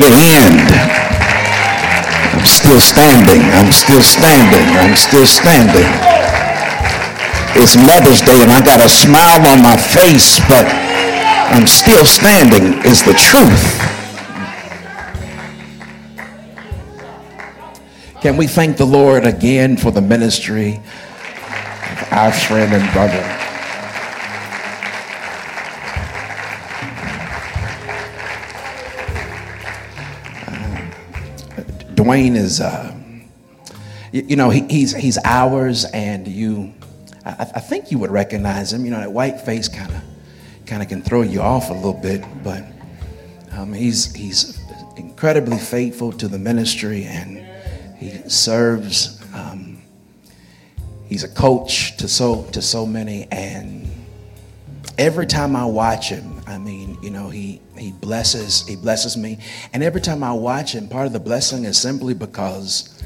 to the end. I'm still standing. I'm still standing. I'm still standing. It's Mother's Day and I got a smile on my face, but I'm still standing is the truth. Can we thank the Lord again for the ministry of our friend and brother? Dwayne is, uh, you, you, know, he, he's, he's ours, and you, I, I, think you would recognize him. You know, that white face kind of kind of can throw you off a little bit, but um, he's, he's incredibly faithful to the ministry, and he serves. Um, he's a coach to so, to so many, and every time I watch him, I mean, you know, he he blesses he blesses me, and every time I watch him, part of the blessing is simply because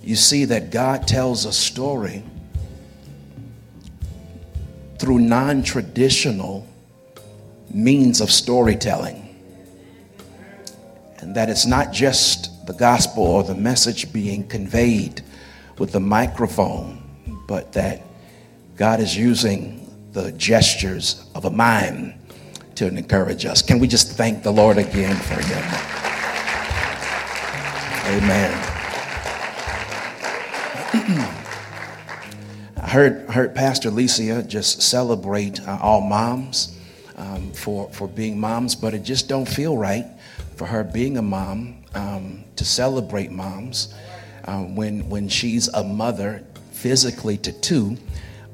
you see that God tells a story through non-traditional means of storytelling. And that it's not just the gospel or the message being conveyed with the microphone, but that God is using the gestures of a mime to encourage us. Can we just thank the Lord again for him? Amen. I heard, heard Pastor Alicia just celebrate uh, all moms um, for, for being moms, but it just don't feel right for her being a mom um, to celebrate moms uh, when, when she's a mother physically to two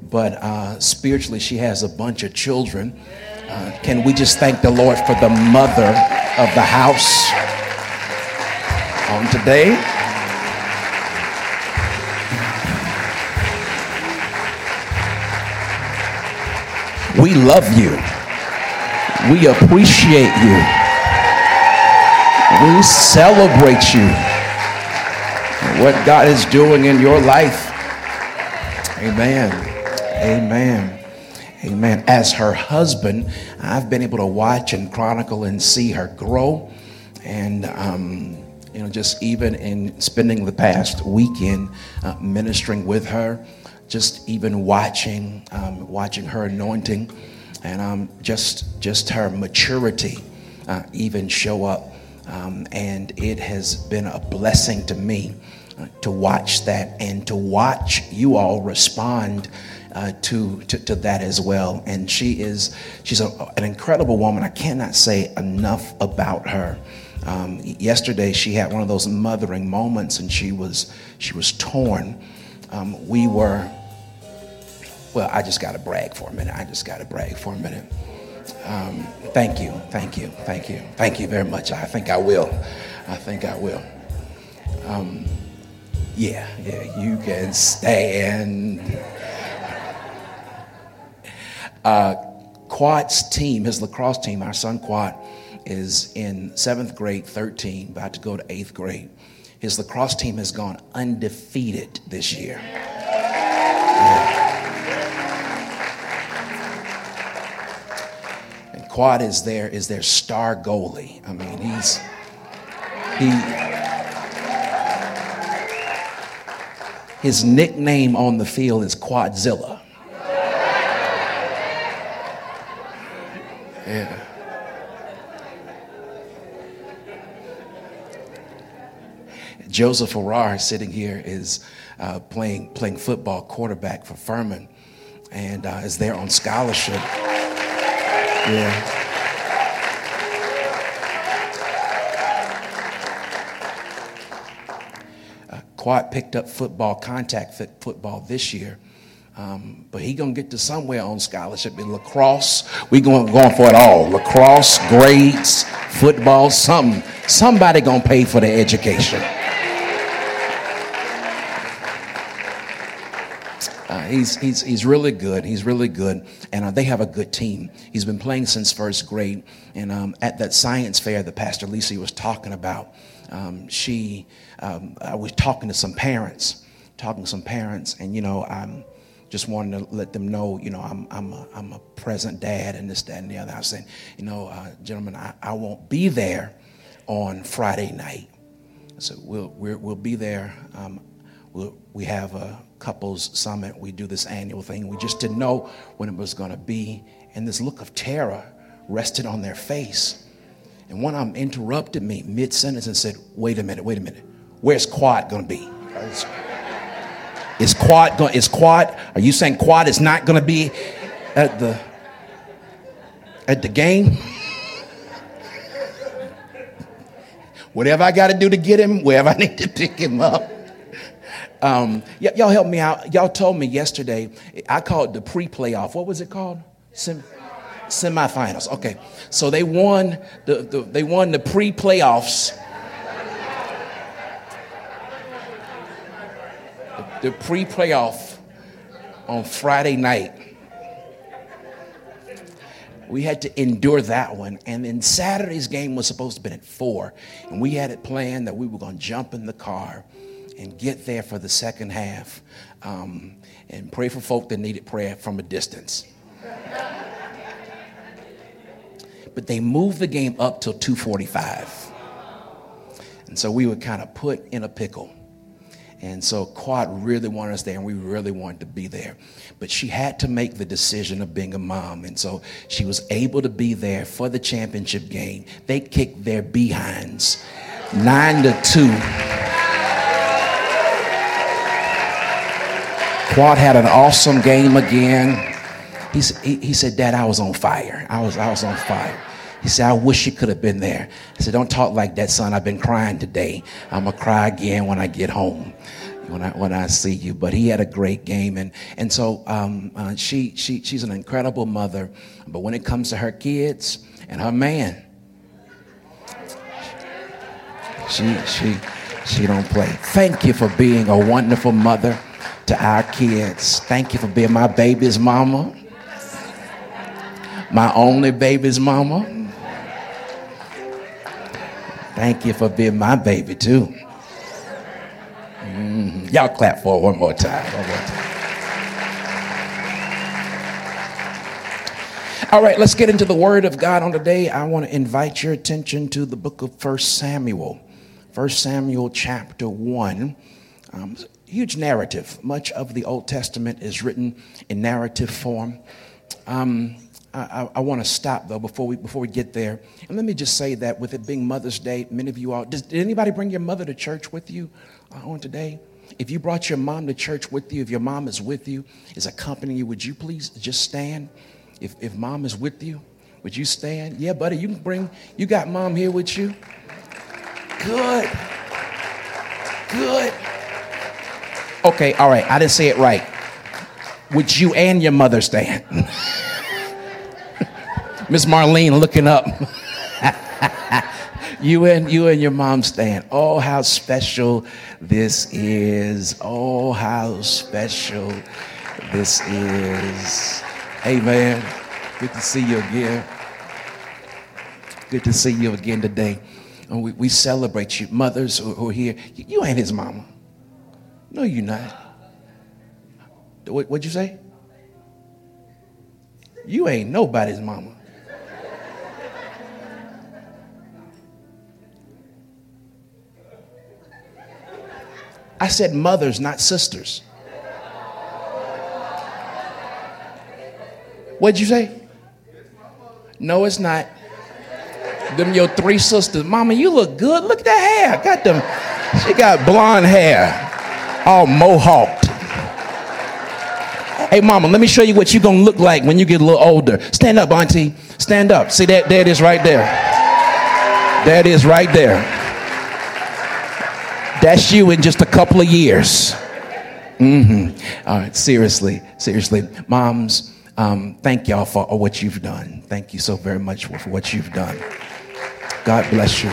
but uh, spiritually, she has a bunch of children. Can we just thank the Lord for the mother of the house on today? We love you. We appreciate you. We celebrate you. What God is doing in your life. Amen. Amen. Amen. As her husband, I've been able to watch and chronicle and see her grow. And, um, you know, just even in spending the past weekend uh, ministering with her, just even watching, um, watching her anointing and um, just, just her maturity uh, even show up. Um, and it has been a blessing to me uh, to watch that and to watch you all respond uh, to, to, to, that as well. And she is, she's a, an incredible woman. I cannot say enough about her. Um, yesterday, she had one of those mothering moments and she was, she was torn. Um, we were, well, I just got to brag for a minute. I just got to brag for a minute. Um, thank you, thank you, thank you, thank you very much. I think I will. I think I will. Um, yeah, yeah, you can stand. Uh, Quad's team, his lacrosse team, our son Quad, is in seventh grade, 13, about to go to eighth grade. His lacrosse team has gone undefeated this year. Yeah. And Quad is there is their star goalie. I mean, he's he his nickname on the field is Quadzilla. Yeah. Joseph Farrar sitting here is uh, playing playing football quarterback for Furman, and uh, is there on scholarship. Yeah. Uh, Quad picked up football, contact football this year um, but he gonna get to somewhere on scholarship in lacrosse. We going going for it all: lacrosse, grades, football, something. Somebody gonna pay for the education. Uh, he's, he's, he's really good. He's really good. And uh, they have a good team. He's been playing since first grade. And um, at that science fair that Pastor Lisi was talking about, um, she, um, I was talking to some parents, talking to some parents, and you know, I'm just wanted to let them know, you know, I'm, I'm, a, I'm a present dad and this, that, and the other. I said, you know, uh, gentlemen, I, I won't be there on Friday night. So we'll, we will be there. Um, we'll, we have a couples summit. We do this annual thing. We just didn't know when it was going to be. And this look of terror rested on their face. And one of them interrupted me mid sentence and said, Wait a minute, wait a minute. Where's Quad going to be? Is Quad? Is Quad? Are you saying Quad is not going to be at the at the game? Whatever I got to do to get him, wherever I need to pick him up. Um, y- y'all help me out. Y'all told me yesterday. I called the pre-playoff. What was it called? Sem- semifinals. Okay, so they won the, the they won the pre-playoffs. The, the pre-playoff on Friday night. We had to endure that one. And then Saturday's game was supposed to be at four. And we had it planned that we were going to jump in the car and get there for the second half um, and pray for folk that needed prayer from a distance. but they moved the game up till 245. And so we were kind of put in a pickle. And so Quad really wanted us there, and we really wanted to be there. But she had to make the decision of being a mom. And so she was able to be there for the championship game. They kicked their behinds nine to two. Quad had an awesome game again. He, he, he said, Dad, I was on fire. I was, I was on fire. He said, I wish you could have been there. I said, Don't talk like that, son. I've been crying today. I'm going to cry again when I get home. When I, when I see you, but he had a great game, and and so um, uh, she she she's an incredible mother. But when it comes to her kids and her man, she she she don't play. Thank you for being a wonderful mother to our kids. Thank you for being my baby's mama, my only baby's mama. Thank you for being my baby too. Mm-hmm. Y'all clap for one more time. One more time. All right, let's get into the Word of God on today. I want to invite your attention to the book of First Samuel. First Samuel chapter 1. Um, huge narrative. Much of the Old Testament is written in narrative form. Um, I, I, want to stop though before we before we get there, and let me just say that with it being Mother's Day, many of you all does, did anybody bring your mother to church with you on today? If you brought your mom to church with you, if your mom is with you, is accompanying you, would you please just stand? If if mom is with you, would you stand? Yeah, buddy, you can bring. You got mom here with you. Good. Good. Okay, all right. I didn't say it right. Would you and your mother stand? Miss Marlene looking up. you and you and your mom stand. Oh, how special this is. Oh, how special this is. Hey, Amen. Good to see you again. Good to see you again today. And we, we celebrate you. Mothers who, who are here. You, you ain't his mama. No, you're not. What, what'd you say? You ain't nobody's mama. I said mothers, not sisters. What'd you say? No, it's not. Them your three sisters. Mama, you look good. Look at that hair. Got them. She got blonde hair. All mohawked. Hey, mama, let me show you what you're gonna look like when you get a little older. Stand up, auntie. Stand up. See that? It is right there. It is right there. That's you in just a couple of years. Mm-hmm. All right, seriously, seriously. Moms, um, thank y'all for what you've done. Thank you so very much for, what you've done. God bless you.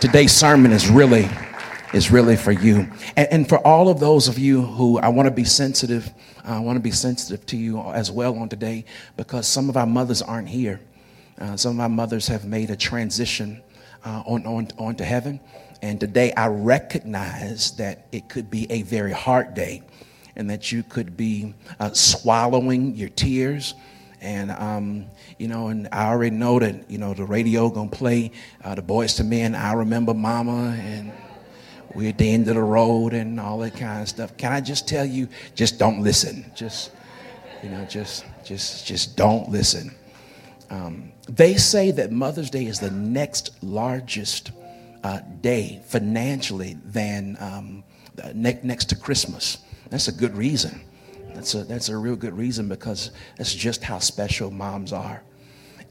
Today's sermon is really is really for you. And, and, for all of those of you who I want to be sensitive, I want to be sensitive to you as well on today because some of our mothers aren't here. Uh, some of our mothers have made a transition uh, on, on, on to heaven. And today I recognize that it could be a very hard day and that you could be uh, swallowing your tears And, um, you know, and I already know that, you know, the radio going to play uh, the Boyz II Men, I Remember Mama, and we're at the end of the road and all that kind of stuff. Can I just tell you, just don't listen. Just, you know, just, just, just don't listen. Um, they say that Mother's Day is the next largest uh, day financially than um, ne- next to Christmas. That's a good reason. That's a, that's a real good reason because that's just how special moms are.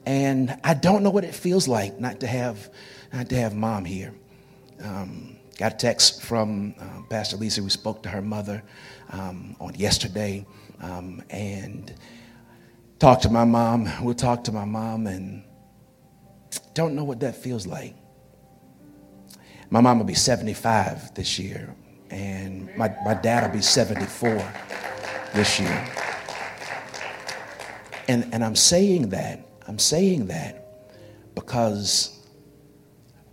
And I don't know what it feels like not to have, not to have mom here. Um, got a text from uh, Pastor Lisa. We spoke to her mother um, on yesterday um, and talked to my mom. We'll talk to my mom and don't know what that feels like. My mom will be 75 this year, and my, my dad will be 74 this year. And, and I'm saying that, I'm saying that because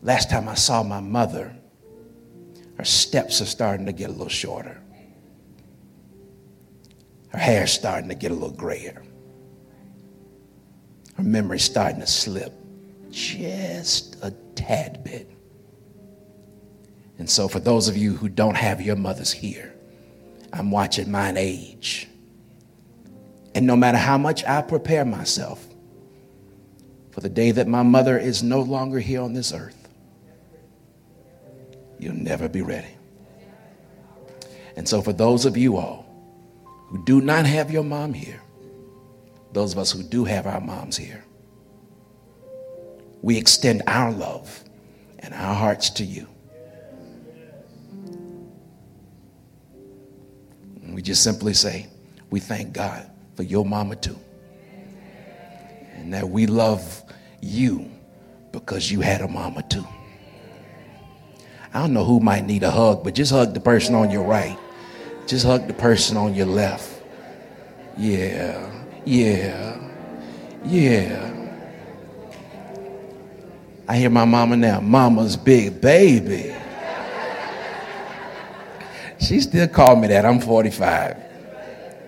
last time I saw my mother, her steps are starting to get a little shorter. Her hair's starting to get a little grayer. Her memory's starting to slip just a tad bit. And so, for those of you who don't have your mothers here, I'm watching mine age. And no matter how much I prepare myself for the day that my mother is no longer here on this earth, you'll never be ready. And so, for those of you all who do not have your mom here, those of us who do have our moms here, we extend our love and our hearts to you. We just simply say, We thank God for your mama too. And that we love you because you had a mama too. I don't know who might need a hug, but just hug the person on your right. Just hug the person on your left. Yeah, yeah, yeah. I hear my mama now. Mama's big baby. She still called me that. I'm 45.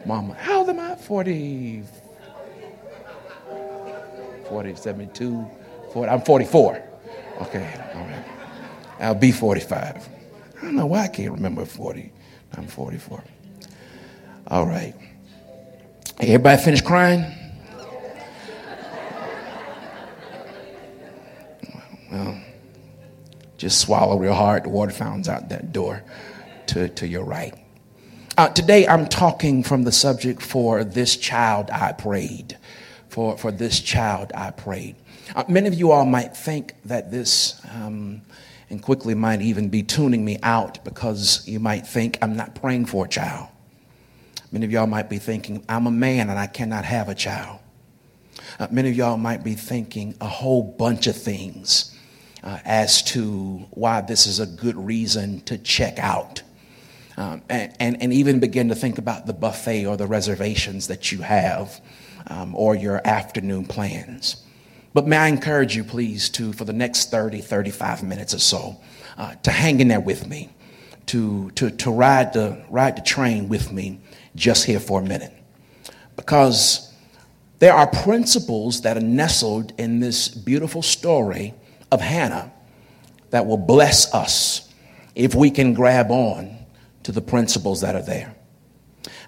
Mama, how old am I? 40, 40, 72, 40. I'm 44. Okay, all right. I'll be 45. I don't know why I can't remember 40. I'm 44. All right. Everybody finished crying? Well, just swallow real hard. The water fountain's out that door to, to your right. Uh, today, I'm talking from the subject for this child I prayed. For, for this child I prayed. Uh, many of you all might think that this, um, and quickly might even be tuning me out because you might think I'm not praying for a child. Many of y'all might be thinking, I'm a man and I cannot have a child. Uh, many of y'all might be thinking a whole bunch of things uh, as to why this is a good reason to check out um, and, and, even begin to think about the buffet or the reservations that you have um, or your afternoon plans. But may I encourage you, please, to, for the next 30, 35 minutes or so, uh, to hang in there with me, to, to, to ride, the, ride the train with me just here for a minute. Because there are principles that are nestled in this beautiful story of Hannah that will bless us if we can grab on to the principles that are there.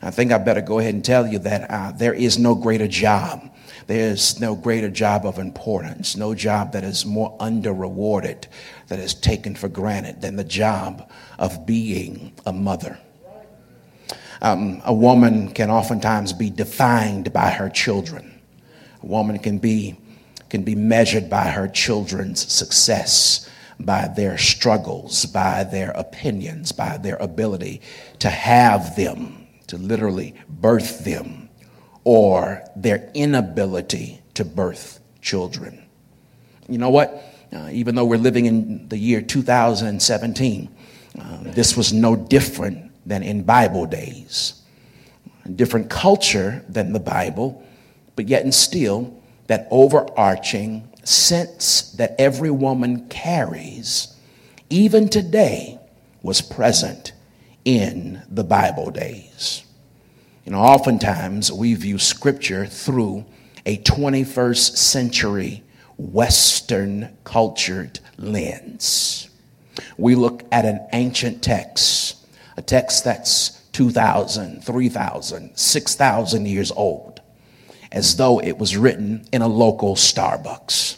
I think I better go ahead and tell you that uh, there is no greater job. There's no greater job of importance, no job that is more under rewarded, that is taken for granted than the job of being a mother. Um, a woman can oftentimes be defined by her children. A woman can be, can be measured by her children's success by their struggles, by their opinions, by their ability to have them, to literally birth them, or their inability to birth children. You know what? Uh, even though we're living in the year 2017, uh, this was no different than in Bible days. A different culture than the Bible, but yet and still that overarching sense that every woman carries, even today, was present in the Bible days. You know, oftentimes we view scripture through a 21st century Western cultured lens. We look at an ancient text, a text that's 2,000, 3,000, 6,000 years old, as though it was written in a local Starbucks.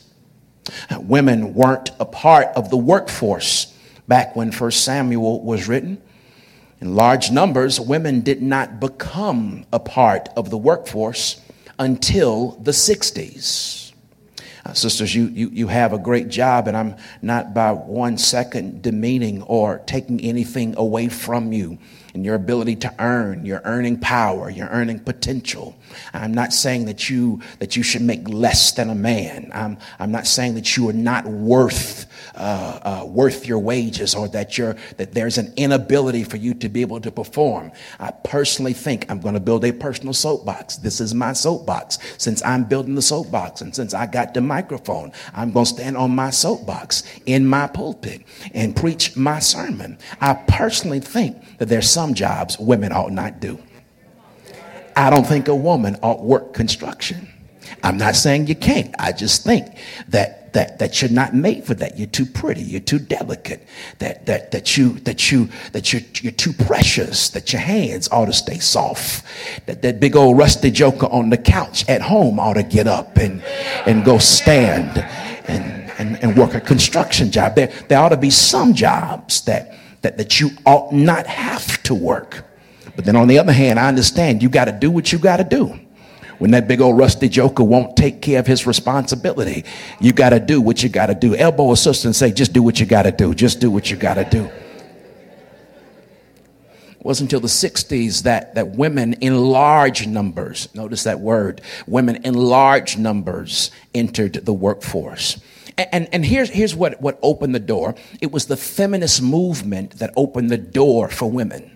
Women weren't a part of the workforce back when 1 Samuel was written. In large numbers, women did not become a part of the workforce until the 60s. Uh, sisters, you, you, you have a great job, and I'm not by one second demeaning or taking anything away from you and your ability to earn, your earning power, your earning potential. I'm not saying that you that you should make less than a man. I'm, I'm not saying that you are not worth uh, uh, worth your wages or that you're that there's an inability for you to be able to perform. I personally think I'm going to build a personal soapbox. This is my soapbox. Since I'm building the soapbox and since I got the microphone, I'm going to stand on my soapbox in my pulpit and preach my sermon. I personally think that there's some some jobs women ought not do. I don't think a woman ought work construction. I'm not saying you can't. I just think that that that you're not made for that. You're too pretty. You're too delicate. That that that you that you that you're you're too precious. That your hands ought to stay soft. That that big old rusty joker on the couch at home ought to get up and and go stand and and, and work a construction job. There there ought to be some jobs that that, that you ought not have to work. But then on the other hand, I understand you got to do what you got to do. When that big old rusty joker won't take care of his responsibility, you got to do what you got to do. Elbow a sister and say, just do what you got to do. Just do what you got to do. It wasn't until the 60s that, that women in large numbers, notice that word, women in large numbers entered the workforce. And, and here's, here's what, what opened the door it was the feminist movement that opened the door for women.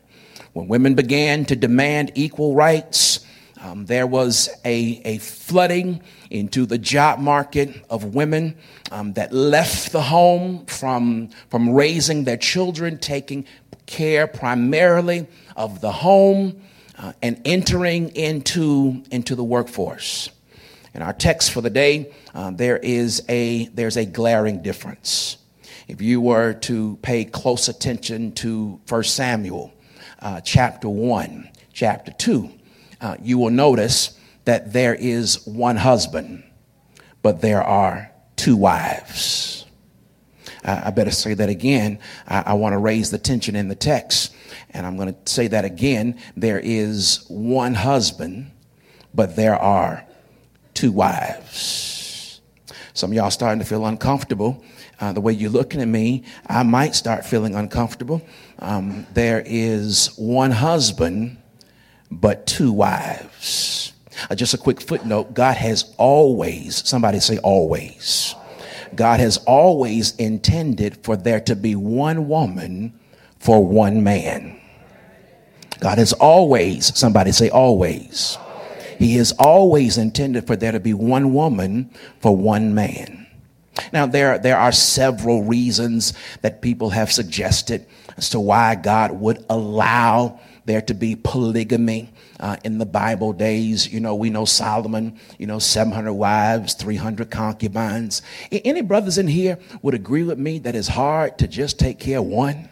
When women began to demand equal rights, um, there was a, a flooding into the job market of women um, that left the home from, from raising their children, taking care primarily of the home, uh, and entering into, into the workforce. In our text for the day, uh, there is a, there's a glaring difference. If you were to pay close attention to 1 Samuel uh, chapter 1, chapter 2, uh, you will notice that there is one husband, but there are two wives. I better say that again. I, I want to raise the tension in the text. And I'm going to say that again. There is one husband, but there are two wives. Some of y'all starting to feel uncomfortable. Uh, the way you're looking at me, I might start feeling uncomfortable. Um, there is one husband, but two wives. Uh, just a quick footnote God has always, somebody say always. God has always intended for there to be one woman for one man. God has always, somebody say always he has always intended for there to be one woman for one man. Now, there, there are several reasons that people have suggested as to why God would allow there to be polygamy uh, in the Bible days. You know, we know Solomon, you know, 700 wives, 300 concubines. Any brothers in here would agree with me that it's hard to just take care of one?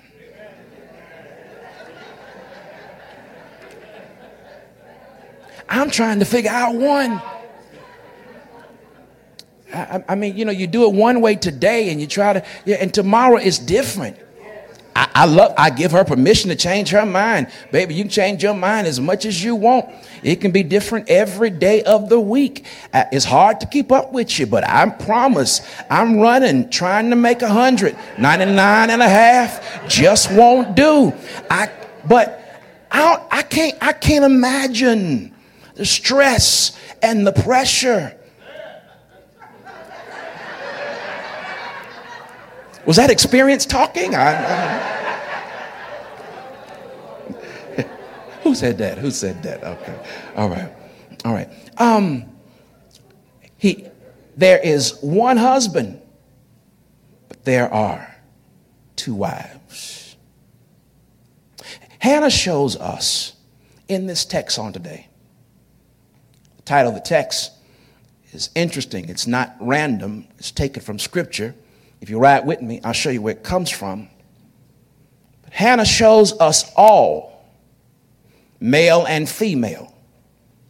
I'm trying to figure out one. I, I, mean, you know, you do it one way today and you try to, yeah, and tomorrow is different. I, I, love, I give her permission to change her mind. Baby, you can change your mind as much as you want. It can be different every day of the week. It's hard to keep up with you, but I promise I'm running, trying to make a hundred. 99 and a half just won't do. I, but I, I can't, I can't imagine the stress and the pressure. Was that experience talking? I, I... Who said that? Who said that? Okay. All right. All right. Um, he, there is one husband, but there are two wives. Hannah shows us in this text on today The title of the text is interesting. It's not random, it's taken from Scripture. If you ride with me, I'll show you where it comes from. But Hannah shows us all, male and female,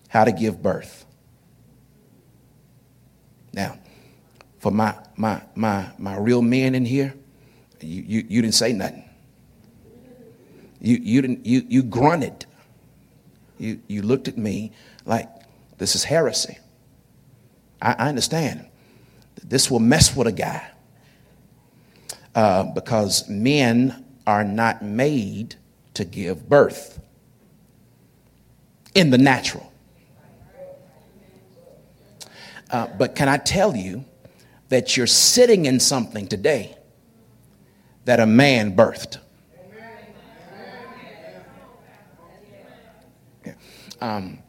how to give birth. Now, for my, my, my, my real men in here, you, you, you didn't say nothing. You, you, didn't, you, you grunted. You, you looked at me like this is heresy. I, I understand. This will mess with a guy uh, because men are not made to give birth in the natural. Uh, but can I tell you that you're sitting in something today that a man birthed? Um,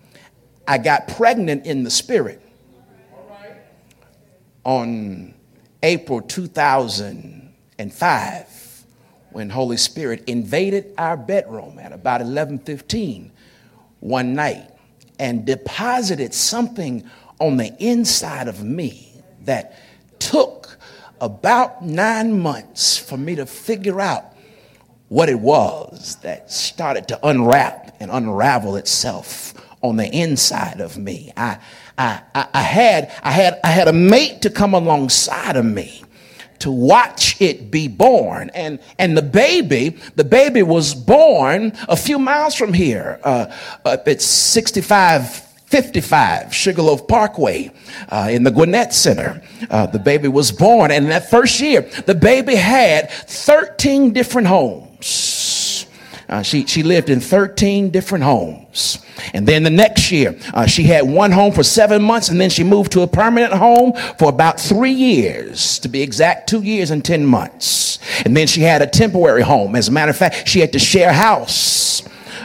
I got pregnant in the spirit on April 2005 when Holy Spirit invaded our bedroom at about 11:15 one night and deposited something on the inside of me that took about 9 months for me to figure out what it was that started to unwrap and unravel itself on the inside of me. I, I, I, had, I, had, I had a mate to come alongside of me to watch it be born. And, and the baby, the baby was born a few miles from here, uh, up at 65 55 Sugarloaf Parkway uh, in the Gwinnett Center. Uh, the baby was born, and that first year, the baby had 13 different homes. Uh, she, she lived in 13 different homes. And then the next year, uh, she had one home for seven months, and then she moved to a permanent home for about three years, to be exact, two years and 10 months. And then she had a temporary home. As a matter of fact, she had to share a house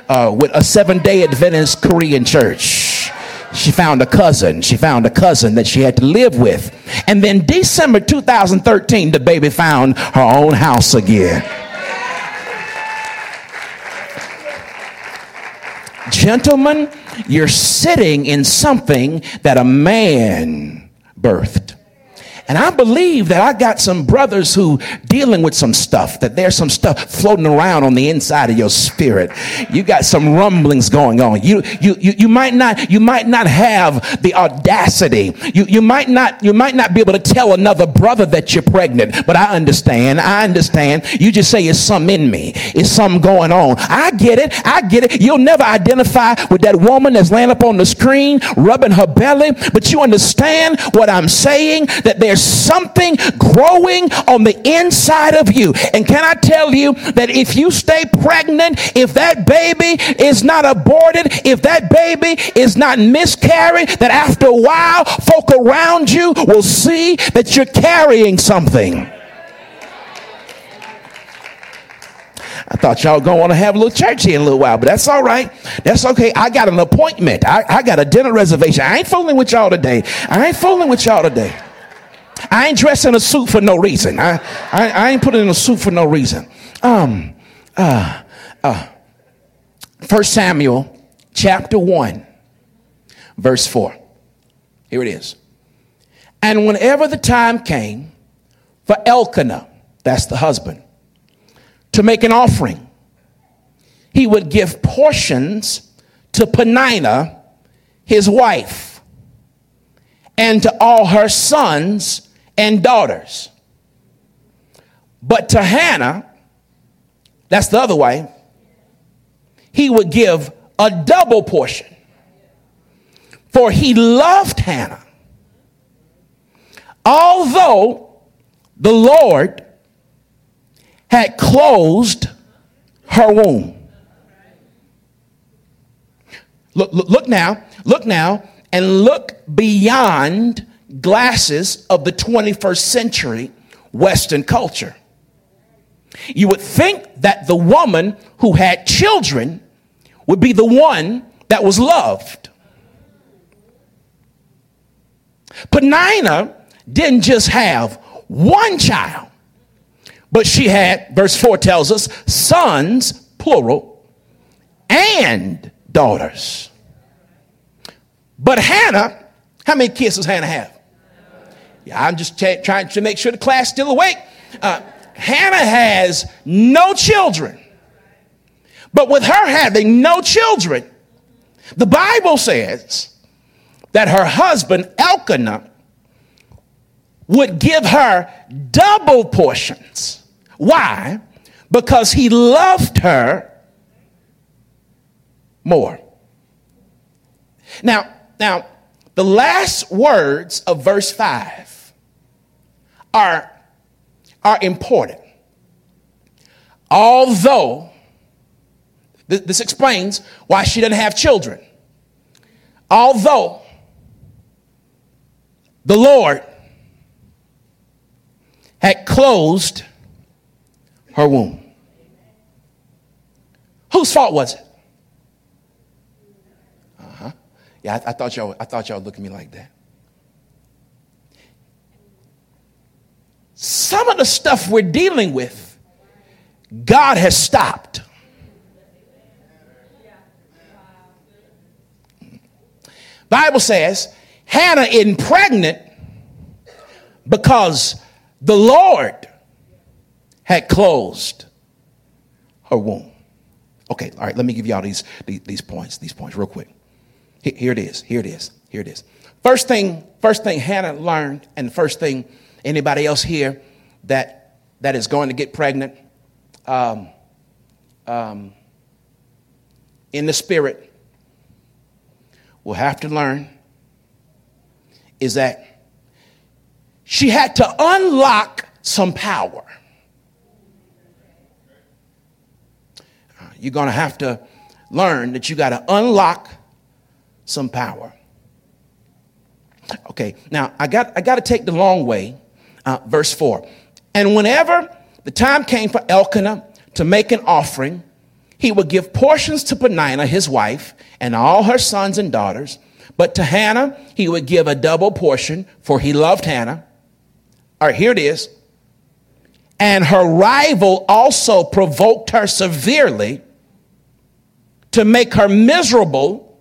uh, with a seven day Adventist Korean church. She found a cousin. She found a cousin that she had to live with. And then December 2013, the baby found her own house again. Gentlemen, you're sitting in something that a man birthed. And I believe that I got some brothers who dealing with some stuff, that there's some stuff floating around on the inside of your spirit. You got some rumblings going on. You, you, you, you might not, you might not have the audacity. You, you might not, you might not be able to tell another brother that you're pregnant, but I understand. I understand. You just say it's some in me. It's something going on. I get it. I get it. You'll never identify with that woman that's laying up on the screen, rubbing her belly, but you understand what I'm saying, that there something growing on the inside of you. And can I tell you that if you stay pregnant, if that baby is not aborted, if that baby is not miscarried, that after a while, folk around you will see that you're carrying something. I thought y'all gonna want to have a little church here in a little while, but that's all right. That's okay. I got an appointment. I, I got a dinner reservation. I ain't fooling with y'all today. I ain't fooling with y'all today. I ain't dressed in a suit for no reason. I, I, I ain't putting in a suit for no reason. Um, uh, uh, 1 Samuel chapter 1, verse 4. Here it is. And whenever the time came for Elkanah, that's the husband, to make an offering, he would give portions to Peninnah, his wife, and to all her sons and daughters. But to Hannah, that's the other way, he would give a double portion. For he loved Hannah. Although the Lord had closed her womb. Look, look, look now, look now, and look beyond glasses of the 21st century Western culture. You would think that the woman who had children would be the one that was loved. Peninnah didn't just have one child, but she had, verse 4 tells us, sons, plural, and daughters. But Hannah How many kids does Hannah have? Yeah, I'm just t- trying to make sure the class still awake. Uh, Hannah has no children. But with her having no children, the Bible says that her husband Elkanah would give her double portions. Why? Because he loved her more. Now, now, the last words of verse 5 are, are important. Although, th- this explains why she doesn't have children. Although the Lord had closed her womb. Whose fault was it? Uh huh. Yeah, I, I, thought y'all, I thought y'all look at me like that. Some of the stuff we're dealing with, God has stopped. Bible says Hannah isn't pregnant because the Lord had closed her womb. Okay, all right, let me give y'all these, these, these points, these points real quick. Here it is. Here it is. Here it is. First thing, first thing Hannah learned, and the first thing anybody else here that that is going to get pregnant um, um, in the spirit will have to learn is that she had to unlock some power. You're going to have to learn that you got to unlock some power. Okay, now I got, I got to take the long way. Uh, verse 4. And whenever the time came for Elkanah to make an offering, he would give portions to Peninnah, his wife, and all her sons and daughters. But to Hannah, he would give a double portion, for he loved Hannah. All right, here it is. And her rival also provoked her severely to make her miserable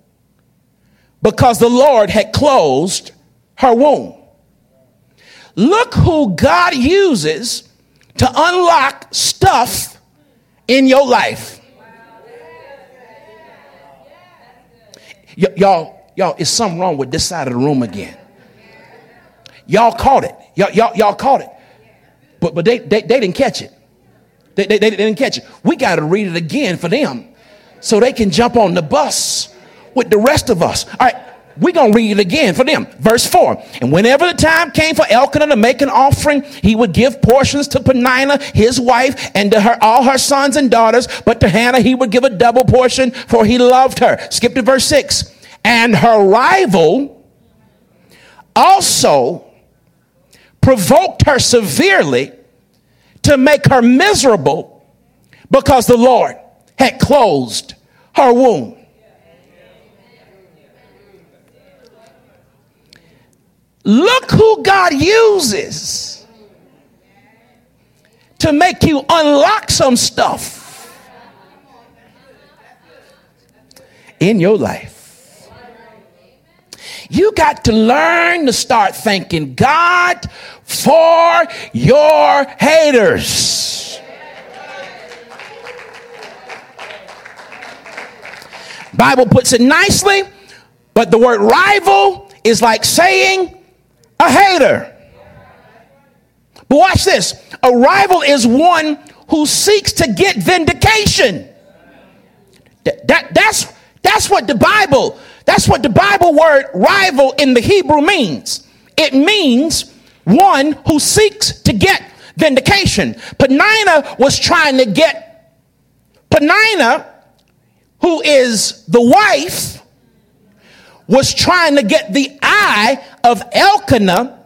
because the Lord had closed her womb. Look who God uses to unlock stuff in your life. Y- y'all, y'all, is something wrong with this side of the room again. Y'all caught it. Y'all, y'all, y'all caught it. But, but they, they, they didn't catch it. They, they, they didn't catch it. We got to read it again for them so they can jump on the bus with the rest of us. All right, we're going to read it again for them. Verse 4. And whenever the time came for Elkanah to make an offering, he would give portions to Peninnah, his wife, and to her, all her sons and daughters. But to Hannah, he would give a double portion, for he loved her. Skip to verse 6. And her rival also provoked her severely to make her miserable because the Lord had closed her womb. Look who God uses to make you unlock some stuff in your life. You got to learn to start thanking God for your haters. Bible puts it nicely, but the word rival is like saying a hater. But watch this a rival is one who seeks to get vindication. That, that, that's, that's what the Bible, that's what the Bible word rival in the Hebrew means. It means one who seeks to get vindication. Peninnah was trying to get, Peninnah, who is the wife, was trying to get the eye of Elkanah,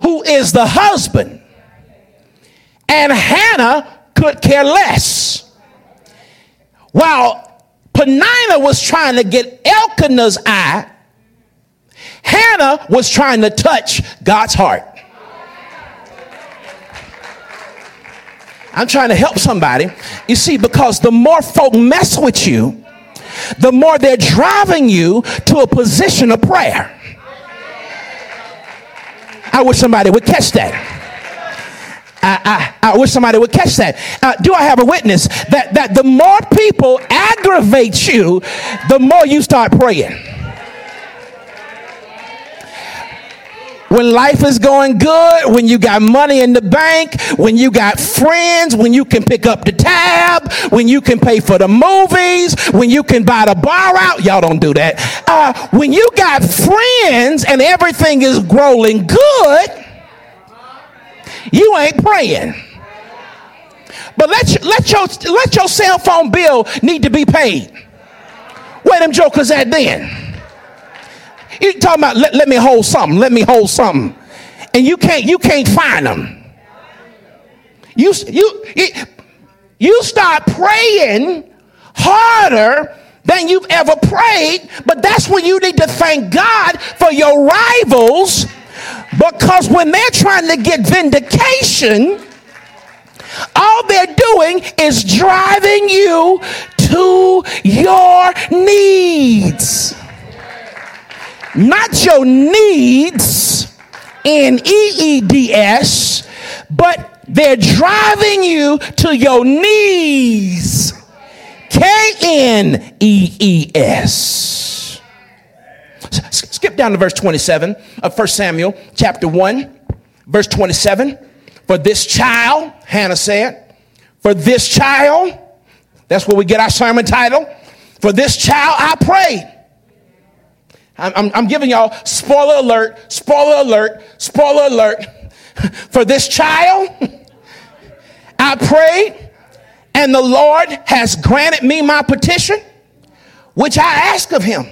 who is the husband. And Hannah could care less. While Peninnah was trying to get Elkanah's eye, Hannah was trying to touch God's heart. I'm trying to help somebody. You see, because the more folk mess with you, the more they're driving you to a position of prayer. I wish somebody would catch that. I, I, I, wish somebody would catch that. Uh, do I have a witness that, that the more people aggravate you, the more you start praying? When life is going good, when you got money in the bank, when you got friends, when you can pick up the tab, when you can pay for the movies, when you can buy the bar out. Y'all don't do that. Uh, when you got friends and everything is growing good, you ain't praying. But let your, let your, let your cell phone bill need to be paid. Where them jokers at then? You talking about let, let me hold something, let me hold something. And you can't you can't find them. You you you start praying harder than you've ever prayed, but that's when you need to thank God for your rivals because when they're trying to get vindication, all they're doing is driving you to your needs not your needs, N E E D S, but they're driving you to your knees. K N E E S. Skip down to verse 27 of 1 Samuel chapter 1, verse 27. For this child, Hannah said, for this child, that's where we get our sermon title. For this child I pray I'm, I'm, I'm giving y'all spoiler alert, spoiler alert, spoiler alert. For this child, I prayed, and the Lord has granted me my petition, which I asked of him.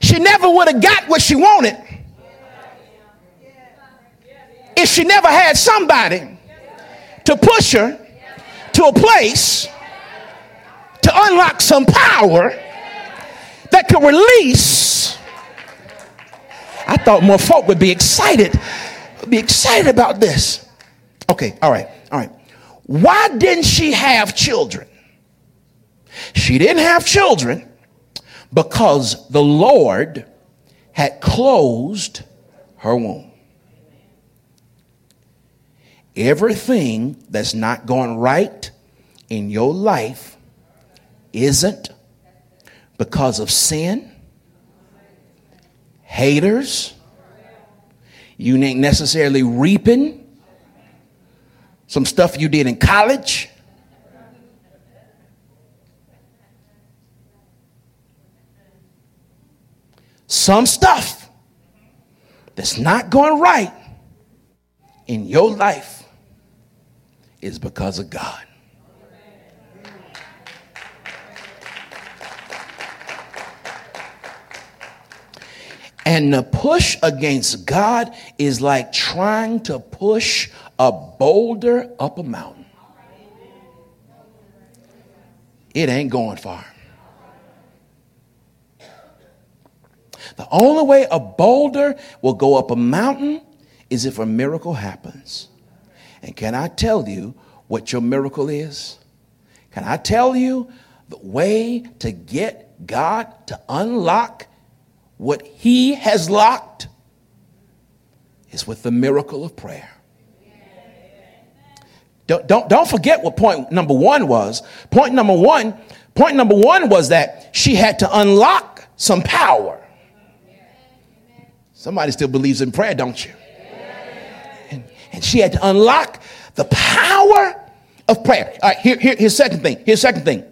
She never would have got what she wanted if she never had somebody to push her to a place to unlock some power that could release. I thought more folk would be excited, be excited about this. Okay, all right, all right. Why didn't she have children? She didn't have children because the Lord had closed her womb. Everything that's not going right in your life isn't because of sin, haters. You ain't necessarily reaping some stuff you did in college. Some stuff that's not going right in your life is because of God. And the push against God is like trying to push a boulder up a mountain. It ain't going far. The only way a boulder will go up a mountain is if a miracle happens. And can I tell you what your miracle is? Can I tell you the way to get God to unlock what he has locked is with the miracle of prayer. Don't, don't, don't forget what point number one was. Point number one, point number one was that she had to unlock some power. Somebody still believes in prayer, don't you? And, and she had to unlock the power of prayer. All right, here, here, here's second thing. Here's second thing.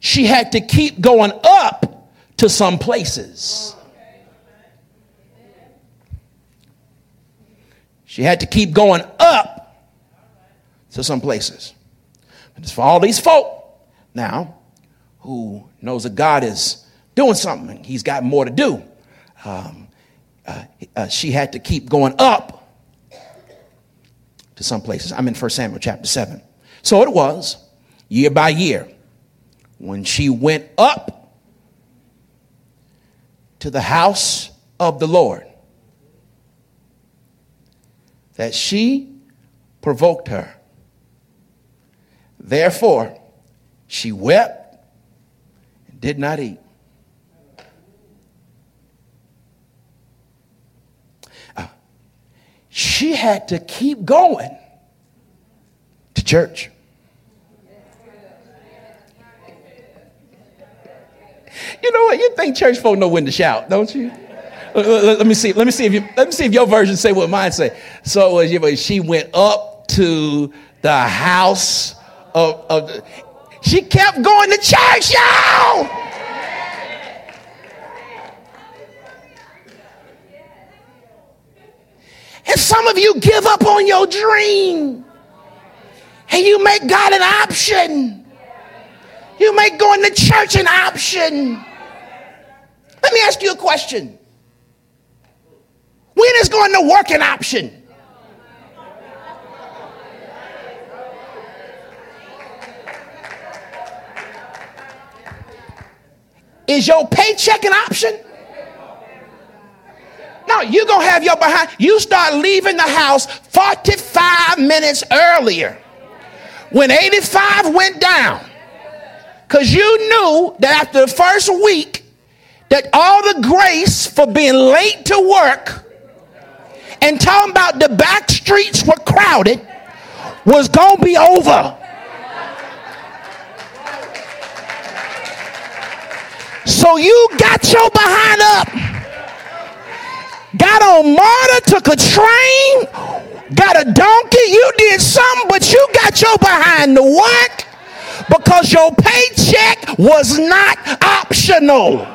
She had to keep going up to some places. She had to keep going up to some places. But it's for all these folk now who knows that God is doing something, He's got more to do. Um, uh, uh, she had to keep going up to some places. I'm in 1 Samuel chapter 7. So it was, year by year, when she went up to the house of the Lord that she provoked her. Therefore, she wept and did not eat. Ah, she had to keep going to church. You know what? You think church folk know when to shout, don't you? Let me see. Let me see if you. Let me see if your version say what mine say. So uh, she went up to the house of. of she kept going to church, y'all. And some of you give up on your dream. And you make God an option. You make going to church an option. Let me ask you a question. When is going to work an option? Is your paycheck an option? No, you're going to have your behind. You start leaving the house 45 minutes earlier when 85 went down. Because you knew that after the first week, that all the grace for being late to work and talking about the back streets were crowded was going to be over. So you got your behind up got on MARTA, took a train, got a donkey. You did something, but you got your behind to work because your paycheck was not optional.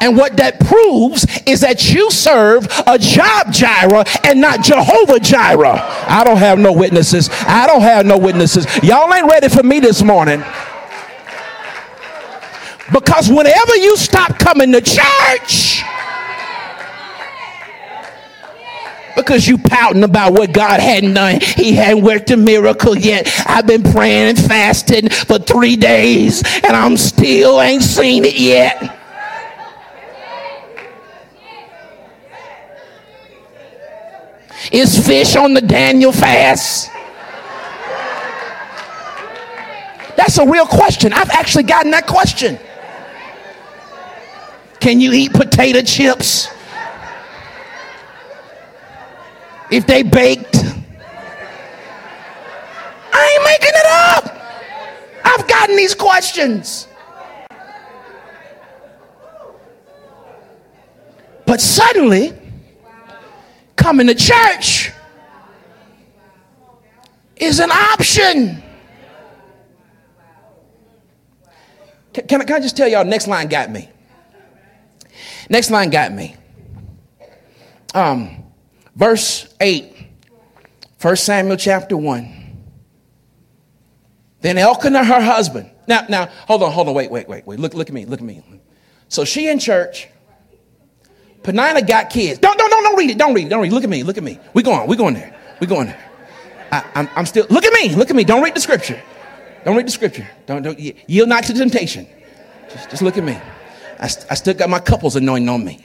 And what that proves is that you serve a job Jireh and not Jehovah Jireh. I don't have no witnesses. I don't have no witnesses. Y'all ain't ready for me this morning. Because whenever you stop coming to church, because you pouting about what God hadn't done. He hadn't worked a miracle yet. I've been praying and fasting for three days and I'm still ain't seen it yet. Is fish on the Daniel fast? That's a real question. I've actually gotten that question. Can you eat potato chips? If they baked? I ain't making it up. I've gotten these questions. But suddenly, coming to church is an option. Can, can, I, can I just tell y'all, next line got me. Next line got me. Um, verse 8, 1 Samuel chapter 1. Then Elkanah, her husband. Now, now, hold on, hold on, wait, wait, wait, wait. Look, look at me, look at me. So she in church. Peninnah got kids. Don't, don't, don't, don't read it. Don't read it. Don't read it. Look at me. Look at me. We going. We going there. We going there. I, I'm, I'm still. Look at me. Look at me. Don't read the scripture. Don't read the scripture. Don't, don't yield not to temptation. Just, just look at me. I, I still got my couples anointing on me.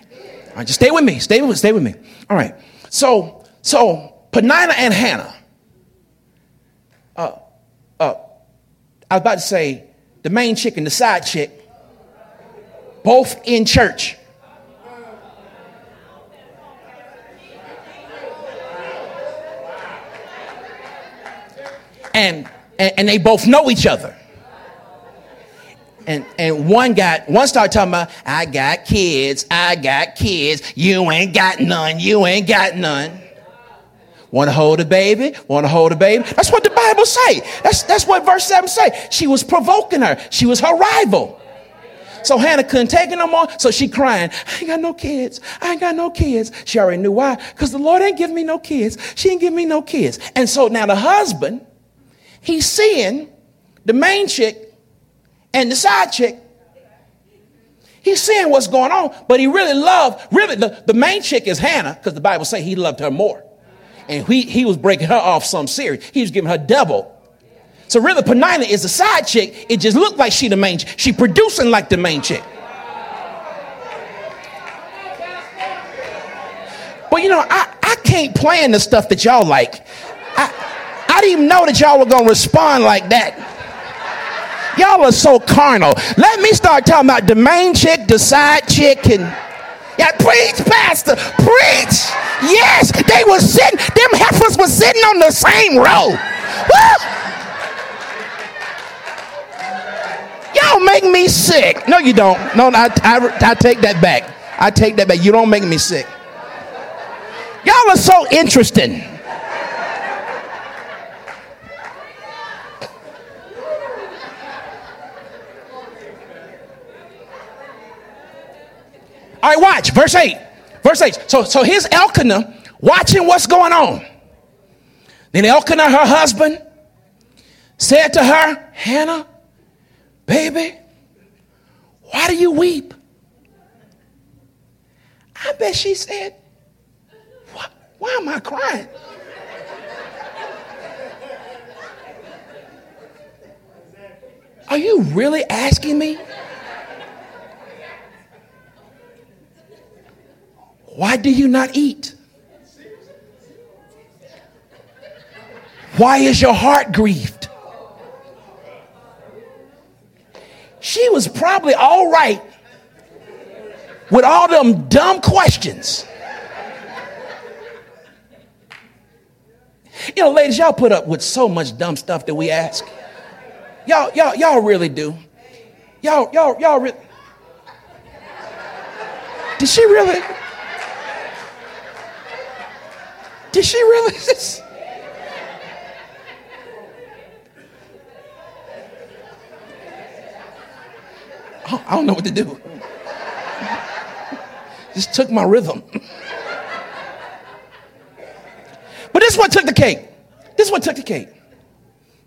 All right, just stay with me. Stay with, stay with me. All right. So, so Peninnah and Hannah. Uh, uh, I was about to say the main chick and the side chick, both in church. And, and, and they both know each other and and one got one started talking about I got kids, I got kids, you ain't got none, you ain't got none. Want to hold a baby? Want to hold a baby? That's what the Bible say. That's that's what verse seven say. She was provoking her. She was her rival. So Hannah couldn't take it no more. So she crying, I ain't got no kids. I ain't got no kids. She already knew why. Because the Lord ain't give me no kids. She ain't give me no kids. And so now the husband, he's seeing the main chick and the side chick. He's seeing what's going on, but he really loved, really, the, the main chick is Hannah, because the Bible say he loved her more. And he, he was breaking her off some serious. He was giving her double. So really, Peninnah is the side chick. It just looked like she the main chick. She producing like the main chick. But you know, I, I can't plan the stuff that y'all like. I didn't even know that y'all were going to respond like that. Y'all are so carnal. Let me start talking about the main chick, the side chick, and Yeah, preach, Pastor. Preach. Yes, they were sitting, them heifers were sitting on the same row. Woo! Y'all make me sick. No, you don't. No, I, I, I take that back. I take that back. You don't make me sick. Y'all are so interesting. Right, watch. Verse 8. Verse 8. So, so here's Elkanah watching what's going on. Then Elkanah, her husband, said to her, Hannah, baby, why do you weep? I bet she said, why, why am I crying? Are you really asking me? Why do you not eat? Why is your heart grieved? She was probably all right with all them dumb questions. You know, ladies, y'all put up with so much dumb stuff that we ask. Y'all, y'all, y'all really do. Y'all, y'all, y'all really. Did she really? Did she really? I don't know what to do. Just took my rhythm. but this one took the cake. This one took the cake.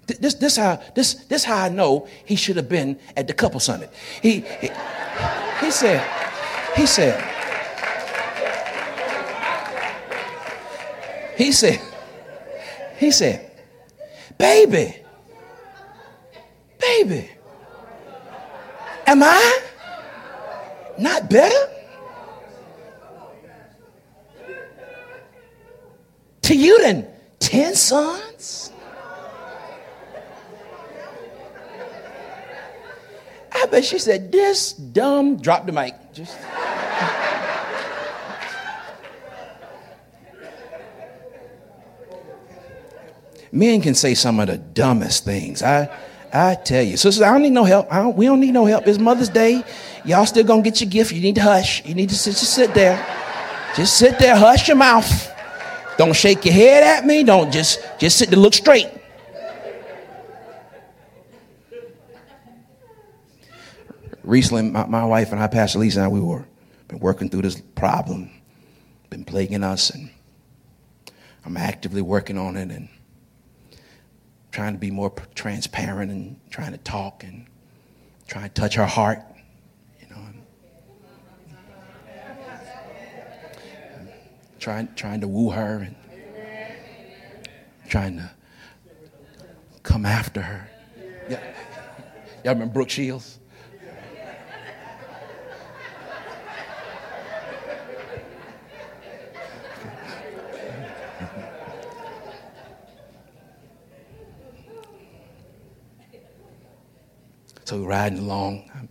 This, this how this this how I know he should have been at the couple summit. He he, he said he said he said he said baby baby am I not better to you than 10 sons? I bet she said, This dumb, drop the mic. Just. Men can say some of the dumbest things. I, I tell you. Sisters, I don't need no help. Don't, we don't need no help. It's Mother's Day. Y'all still gonna get your gift. You need to hush. You need to sit, just sit there. Just sit there, hush your mouth. Don't shake your head at me. Don't just just sit there, look straight. Recently, my, my wife and I, Pastor Lisa, and I, we were been working through this problem, been plaguing us, and I'm actively working on it and trying to be more transparent and trying to talk and trying to touch her heart. You know, and trying, trying to woo her and trying to come after her. Yeah. Y'all remember Brooke Shields? So we're riding along. I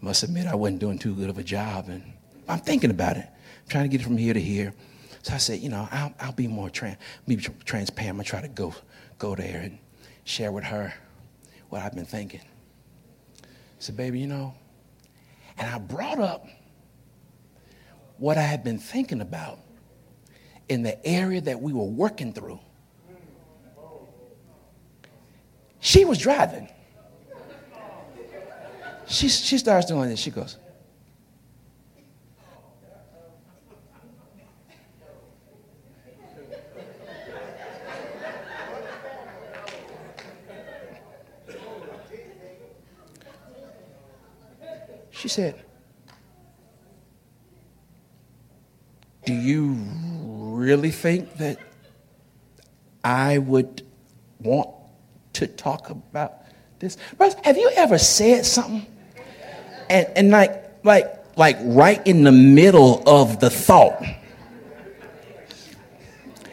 must admit I wasn't doing too good of a job, and I'm thinking about it. I'm trying to get it from here to here. So I said, you know, I'll, I'll be more trans, be transparent. I'm gonna try to go, go there and share with her what I've been thinking. I said, baby, you know, and I brought up what I had been thinking about in the area that we were working through. She was driving. She, she starts doing this. She goes, She said, Do you really think that I would want to talk about this? Have you ever said something and, and like, like, like right in the middle of the thought?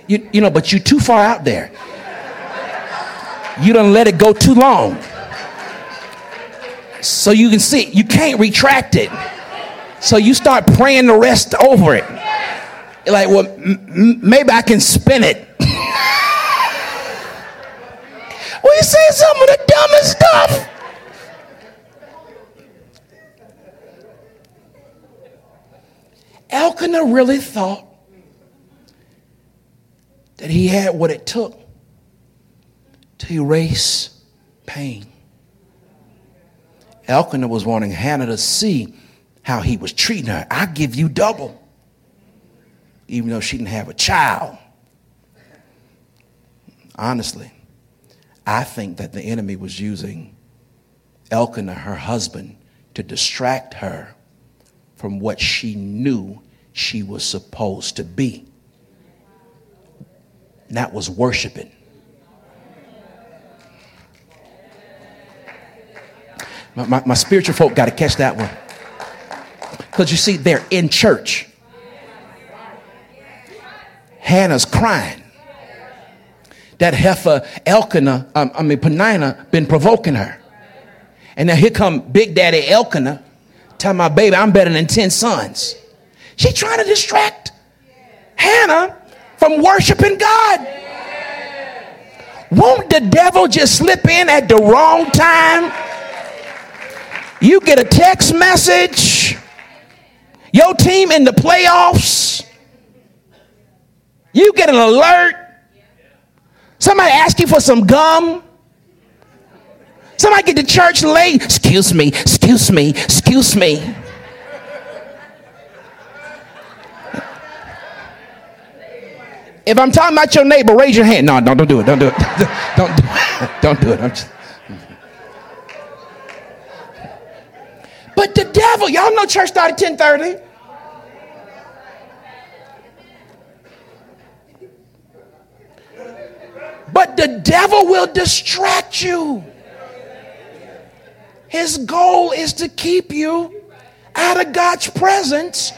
You, you know, but you're too far out there. You don't let it go too long so you can see you can't retract it So you start praying the rest over it. You're like, well, m- maybe I can spin it. we say some of the dumbest stuff. Elkanah really thought that he had what it took to erase pain. Elkanah was wanting Hannah to see how he was treating her. I give you double, even though she didn't have a child. Honestly, I think that the enemy was using Elkanah, her husband, to distract her from what she knew she was supposed to be. And that was worshiping. My, my, my spiritual folk got to catch that one. Because you see, they're in church. Hannah's crying. That heifer Elkanah, um, I mean Peninnah, been provoking her. And now here come Big Daddy Elkanah Tell my baby I'm better than 10 sons. She's trying to distract Hannah from worshiping God. Won't the devil just slip in at the wrong time? You get a text message, your team in the playoffs, you get an alert, somebody ask you for some gum. Somebody get to church late. Excuse me, excuse me, excuse me. If I'm talking about your neighbor, raise your hand. No, no, don't do it. Don't do it. Don't do it. Don't do it. Just... But the devil, y'all know church started 1030. But the devil will distract you. His goal is to keep you out of God's presence,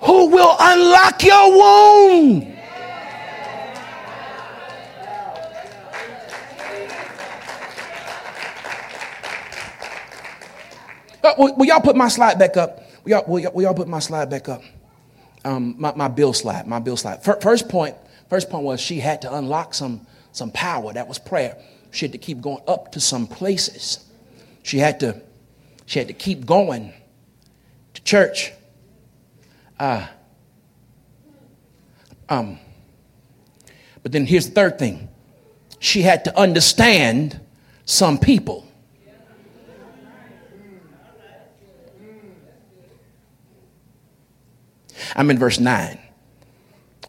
who will unlock your womb. Uh, will, will, y'all put my slide back up? Will y'all, will y'all, will y'all put my slide back up? Um, my, my bill slide, my bill slide. First point, first point was she had to unlock some, some power. That was prayer. She had to keep going up to some places. She had to, she had to keep going to church. Uh, um, but then here's the third thing she had to understand some people. I'm in verse 9.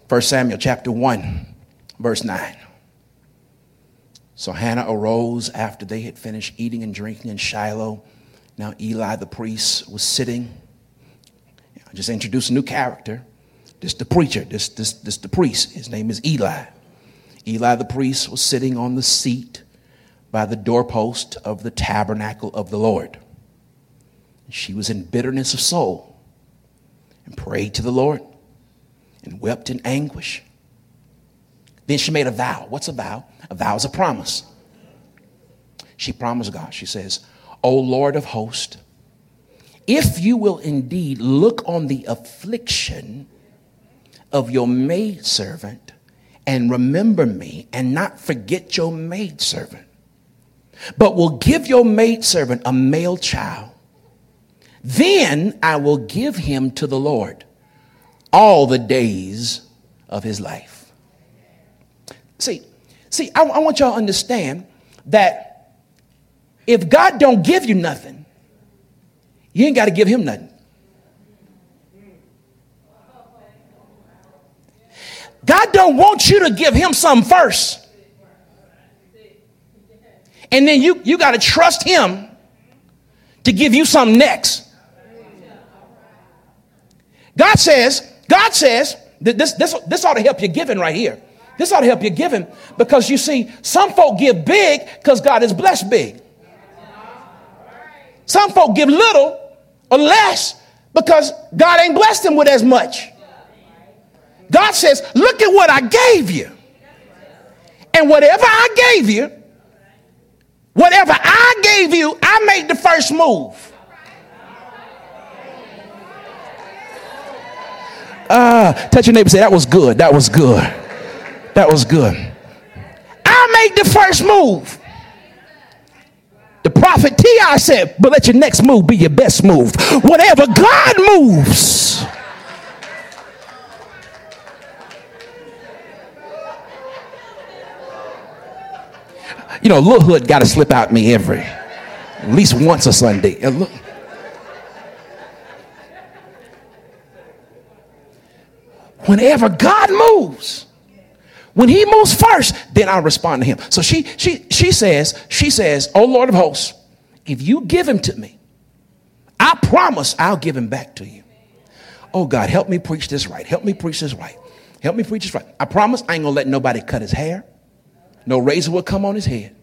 1 Samuel chapter 1, verse 9. So Hannah arose after they had finished eating and drinking in Shiloh. Now Eli the priest was sitting. I just introduced a new character. This the preacher, this, this, this the priest. His name is Eli. Eli the priest was sitting on the seat by the doorpost of the tabernacle of the Lord. She was in bitterness of soul and prayed to the Lord and wept in anguish. Then she made a vow. What's a vow? A vow is a promise. She promised God, she says, O Lord of hosts, if you will indeed look on the affliction of your maidservant and remember me and not forget your maidservant, but will give your maidservant a male child, then I will give him to the Lord all the days of his life. See, see, I, I want y'all to understand that if God don't give you nothing, you ain't got to give him nothing. God don't want you to give him something first. And then you, you got to trust him to give you something next. God says, God says, this, this, this ought to help you giving right here. This ought to help you giving because you see, some folk give big because God is blessed big. Some folk give little or less because God ain't blessed them with as much. God says, Look at what I gave you. And whatever I gave you, whatever I gave you, I made the first move. Uh, touch your neighbor say, That was good. That was good. That was good. I made the first move. The prophet T.I. said, But let your next move be your best move. Whatever God moves. You know, Lil hood got to slip out me every, at least once a Sunday. Whenever God moves, when he moves first, then I respond to him. So she she she says, she says, Oh Lord of hosts, if you give him to me, I promise I'll give him back to you. Oh God, help me preach this right. Help me preach this right. Help me preach this right. I promise I ain't gonna let nobody cut his hair. No razor will come on his head.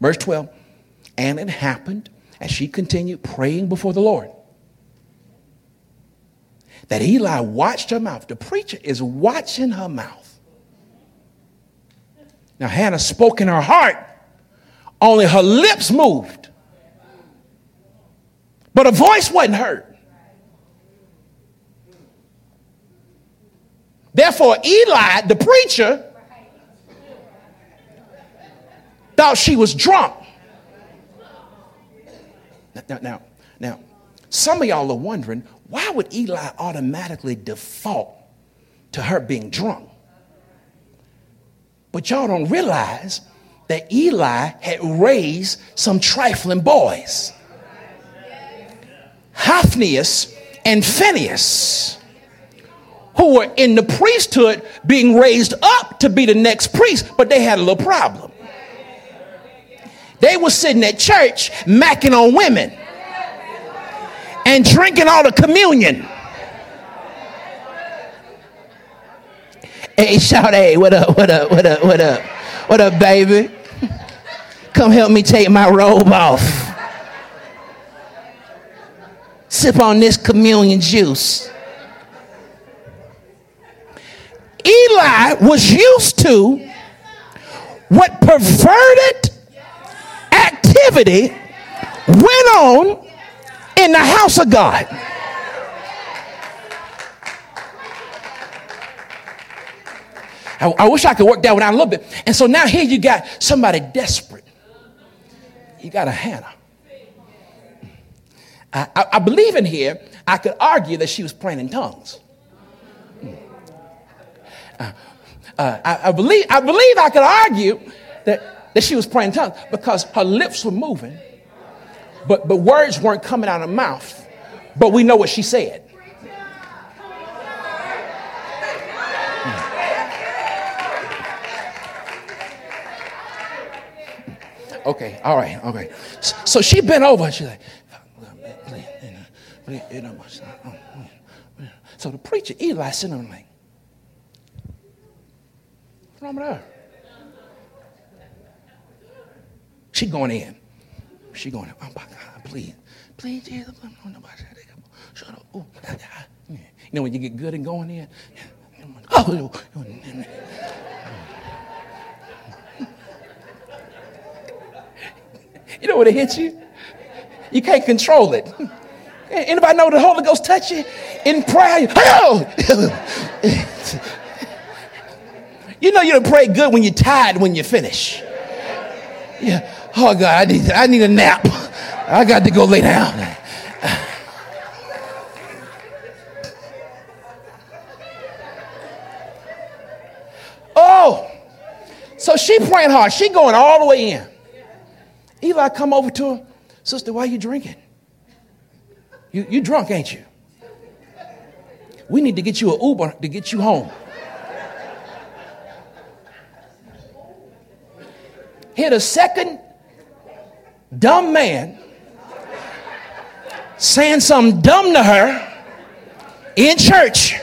Verse 12. And it happened as she continued praying before the Lord that Eli watched her mouth. The preacher is watching her mouth. Now, Hannah spoke in her heart, only her lips moved, but her voice wasn't heard. Therefore, Eli, the preacher, thought she was drunk. Now, now, now, some of y'all are wondering why would Eli automatically default to her being drunk? But y'all don't realize that Eli had raised some trifling boys Hophnius and Phineas, who were in the priesthood being raised up to be the next priest, but they had a little problem. They were sitting at church macking on women and drinking all the communion. Hey, shout, hey, what up, what up, what up, what up, what up, baby? Come help me take my robe off. Sip on this communion juice. Eli was used to what perverted activity went on in the house of God. I, I, wish I could work that one out a little bit. And so now here you got somebody desperate. You got a Hannah. I, I, I believe in here, I could argue that she was praying in tongues. Uh, uh, I, I, believe, I believe I could argue that, that she was praying in tongues because her lips were moving, but, but words weren't coming out of her mouth. But we know what she said. Okay, all right, okay. So she bent over and she's like, so the preacher, Eli, sitting there like, what's wrong with her? She going in. She going, in. oh my God, please, please, Jesus, shut up. You know when you get good and going in? Oh, You know when it hits you? You can't control it. Anybody know the Holy Ghost touch you in prayer? Oh! you know you don't pray good when you're tired when you finish. Yeah. Oh God, I need I need a nap. I got to go lay down. Oh, so she praying hard. She going all the way in. Eli come over to her, sister, why are you drinking? You, you drunk, ain't you? We need to get you an Uber to get you home. Hit a second dumb man saying something dumb to her in church.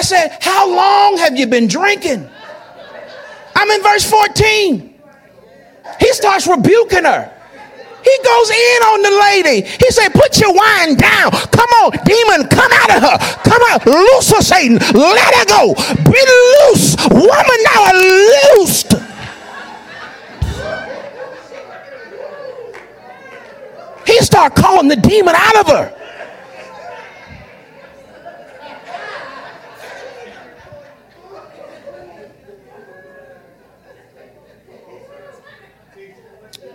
Said, How long have you been drinking? I'm in verse 14. He starts rebuking her. He goes in on the lady. He said, Put your wine down. Come on, demon, come out of her. Come out. Loose her, Satan. Let her go. Be loose. Woman now loosed. He started calling the demon out of her.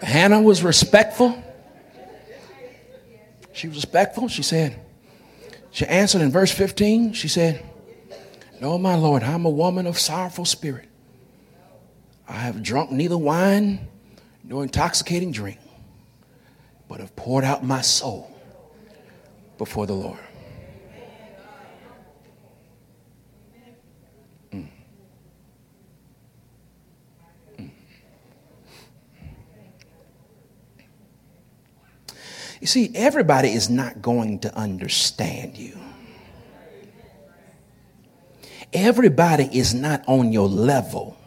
Hannah was respectful. She was respectful. She said, she answered in verse 15, she said, No, my Lord, I'm a woman of sorrowful spirit. I have drunk neither wine nor intoxicating drink, but have poured out my soul before the Lord. You see, everybody is not going to understand you. Everybody is not on your level,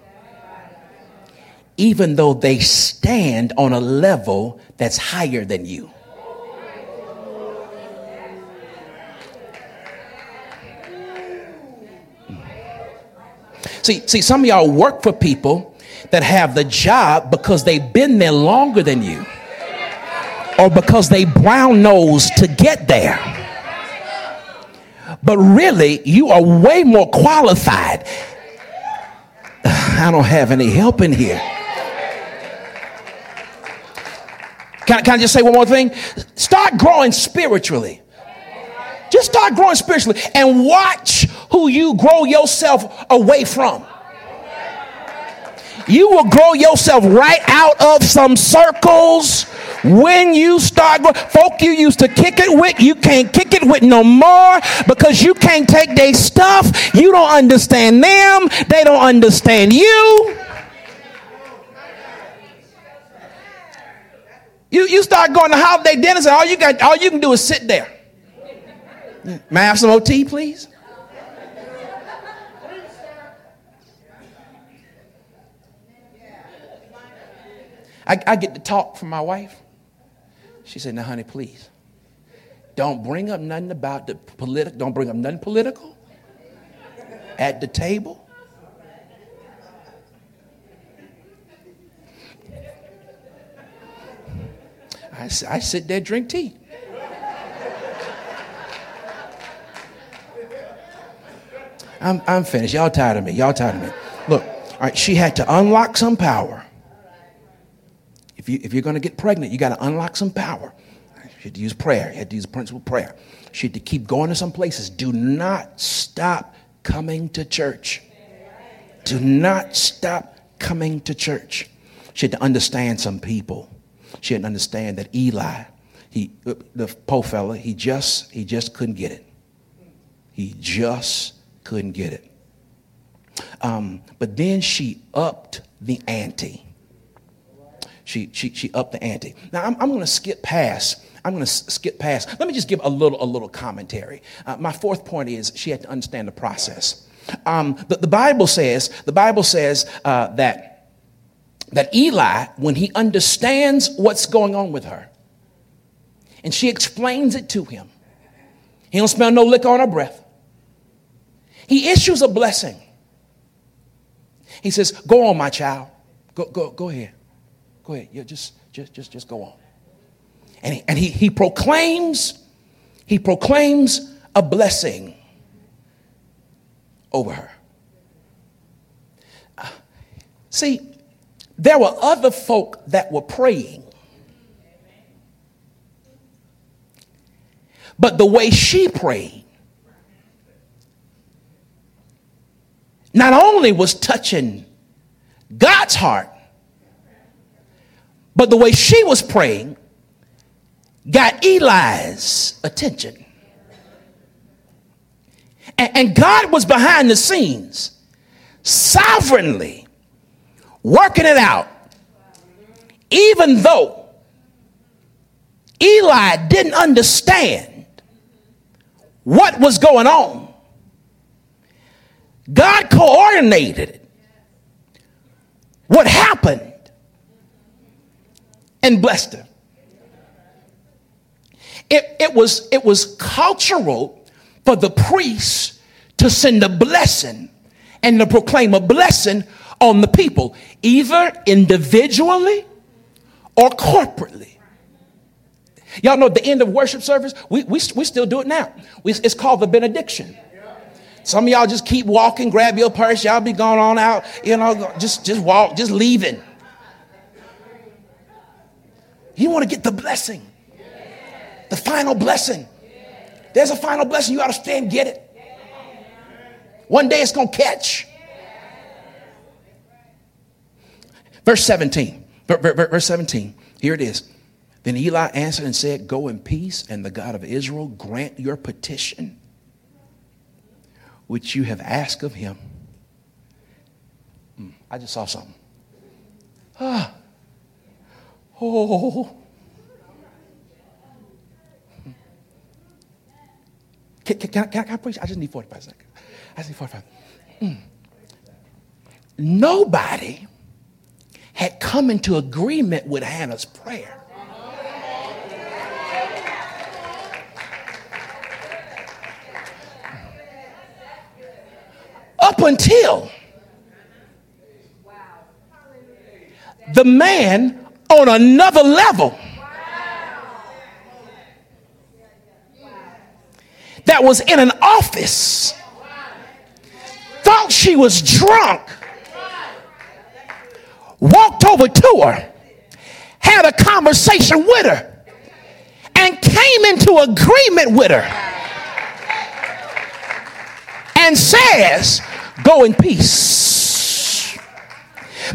even though they stand on a level that's higher than you. See, see, some of y'all work for people that have the job because they've been there longer than you or because they brown nose to get there. But really, you are way more qualified. I don't have any help in here. Can, can I just say one more thing? Start growing spiritually. Just start growing spiritually and watch who you grow yourself away from you will grow yourself right out of some circles when you start folk you used to kick it with you can't kick it with no more because you can't take their stuff. You don't understand them. They don't understand you. You, you start going to holiday dinners and all you got all you can do is sit there. May i have some ot please? I, I get to talk from my wife. She said, Now, honey, please, don't bring up nothing about the political, don't bring up nothing political at the table. I, I sit there, drink tea. I'm, I'm finished. Y'all tired of me. Y'all tired of me. Look, all right, she had to unlock some power if, you, if you're going to get pregnant, you got to unlock some power. You had to use prayer. You had to use principle prayer. She had to keep going to some places. Do not stop coming to church. Do not stop coming to church. She had to understand some people. She had to understand that Eli, he, the poor fella, he just, he just couldn't get it. He just couldn't get it. Um, but then she upped the ante she, she, she upped the ante. Now, I'm, I'm going to skip past. I'm going to skip past. Let me just give a little, a little commentary. Uh, my fourth point is she had to understand the process. Um, the, the, Bible says, the Bible says uh, that, that Eli, when he understands what's going on with her, and she explains it to him, he don't smell no liquor on her breath. He issues a blessing. He says, Go on, my child. Go, go, go ahead. Yeah, just, just, just, just go on. And he, and he, he proclaims, he proclaims a blessing over her. Uh, see, there were other folk that were praying. But the way she prayed, not only was touching God's heart, but the way she was praying got Eli's attention. And, and God was behind the scenes, sovereignly working it out, even though Eli didn't understand what was going on. God coordinated. What happened and blessed her. It, it, was, it was cultural for the priest to send a blessing and to proclaim a blessing on the people, either individually or corporately. Y'all know at the end of worship service, we, we, we still do it now. We, it's called the benediction. Some of y'all just keep walking, grab your purse, y'all be going on out, you know, just, just walk, just leaving. You want to get the blessing, the final blessing. There's a final blessing. You got to stand, get it. One day it's going to catch. Verse 17. Verse 17. Here it is. Then Eli answered and said, Go in peace, and the God of Israel grant your petition, which you have asked of him. Hmm, I just saw something. Ah. Oh. Can, can, can, I, can I preach? I just need 45 seconds. I just need 45. Mm. Nobody had come into agreement with Hannah's prayer. Up until the man on another level. That was in an office. Thought she was drunk. Walked over to her, had a conversation with her, and came into agreement with her. And says, Go in peace.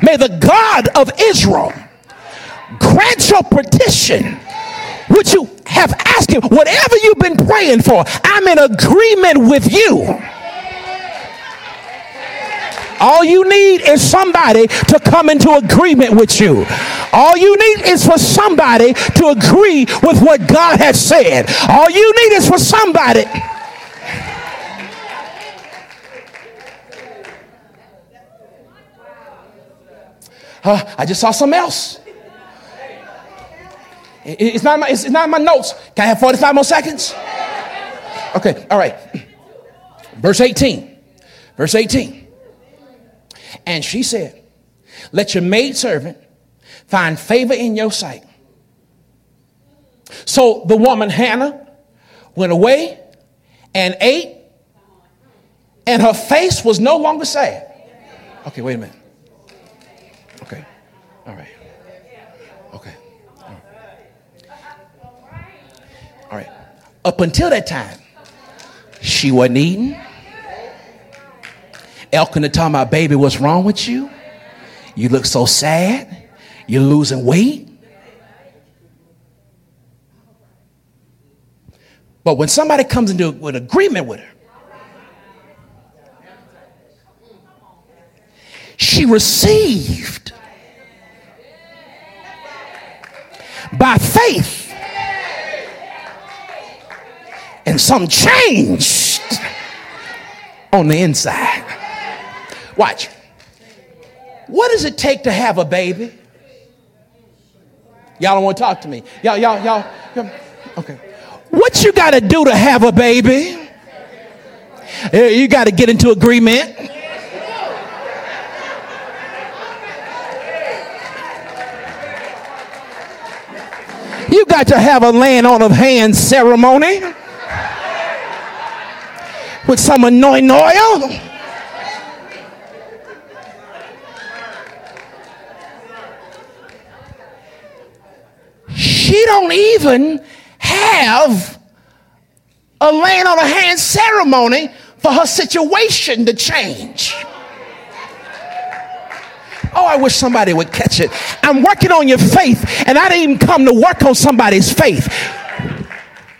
May the God of Israel grant your petition, would you have asked him. Whatever you've been praying for, I'm in agreement with you. All you need is somebody to come into agreement with you. All you need is for somebody to agree with what God has said. All you need is for somebody. Uh, I just saw something else. It's not, my, it's not in my notes. Can I have 45 more seconds? Okay, all right. Verse 18. Verse 18. And she said, Let your maidservant find favor in your sight. So the woman Hannah went away and ate, and her face was no longer sad. Okay, wait a minute. Okay, all right. Okay. All right. Up until that time, she wasn't eating. Elkanah talking my baby, what's wrong with you? You look so sad. You're losing weight. But when somebody comes into an agreement with her, she received by faith and some changed on the inside. Watch. What does it take to have a baby? Y'all don't want to talk to me. Y'all, y'all, y'all. y'all okay. What you got to do to have a baby? Eh, you got to get into agreement. You got to have a laying on of hands ceremony with some anointing oil. she don't even have a laying on a hand ceremony for her situation to change. Oh, I wish somebody would catch it. I'm working on your faith, and I didn't even come to work on somebody's faith.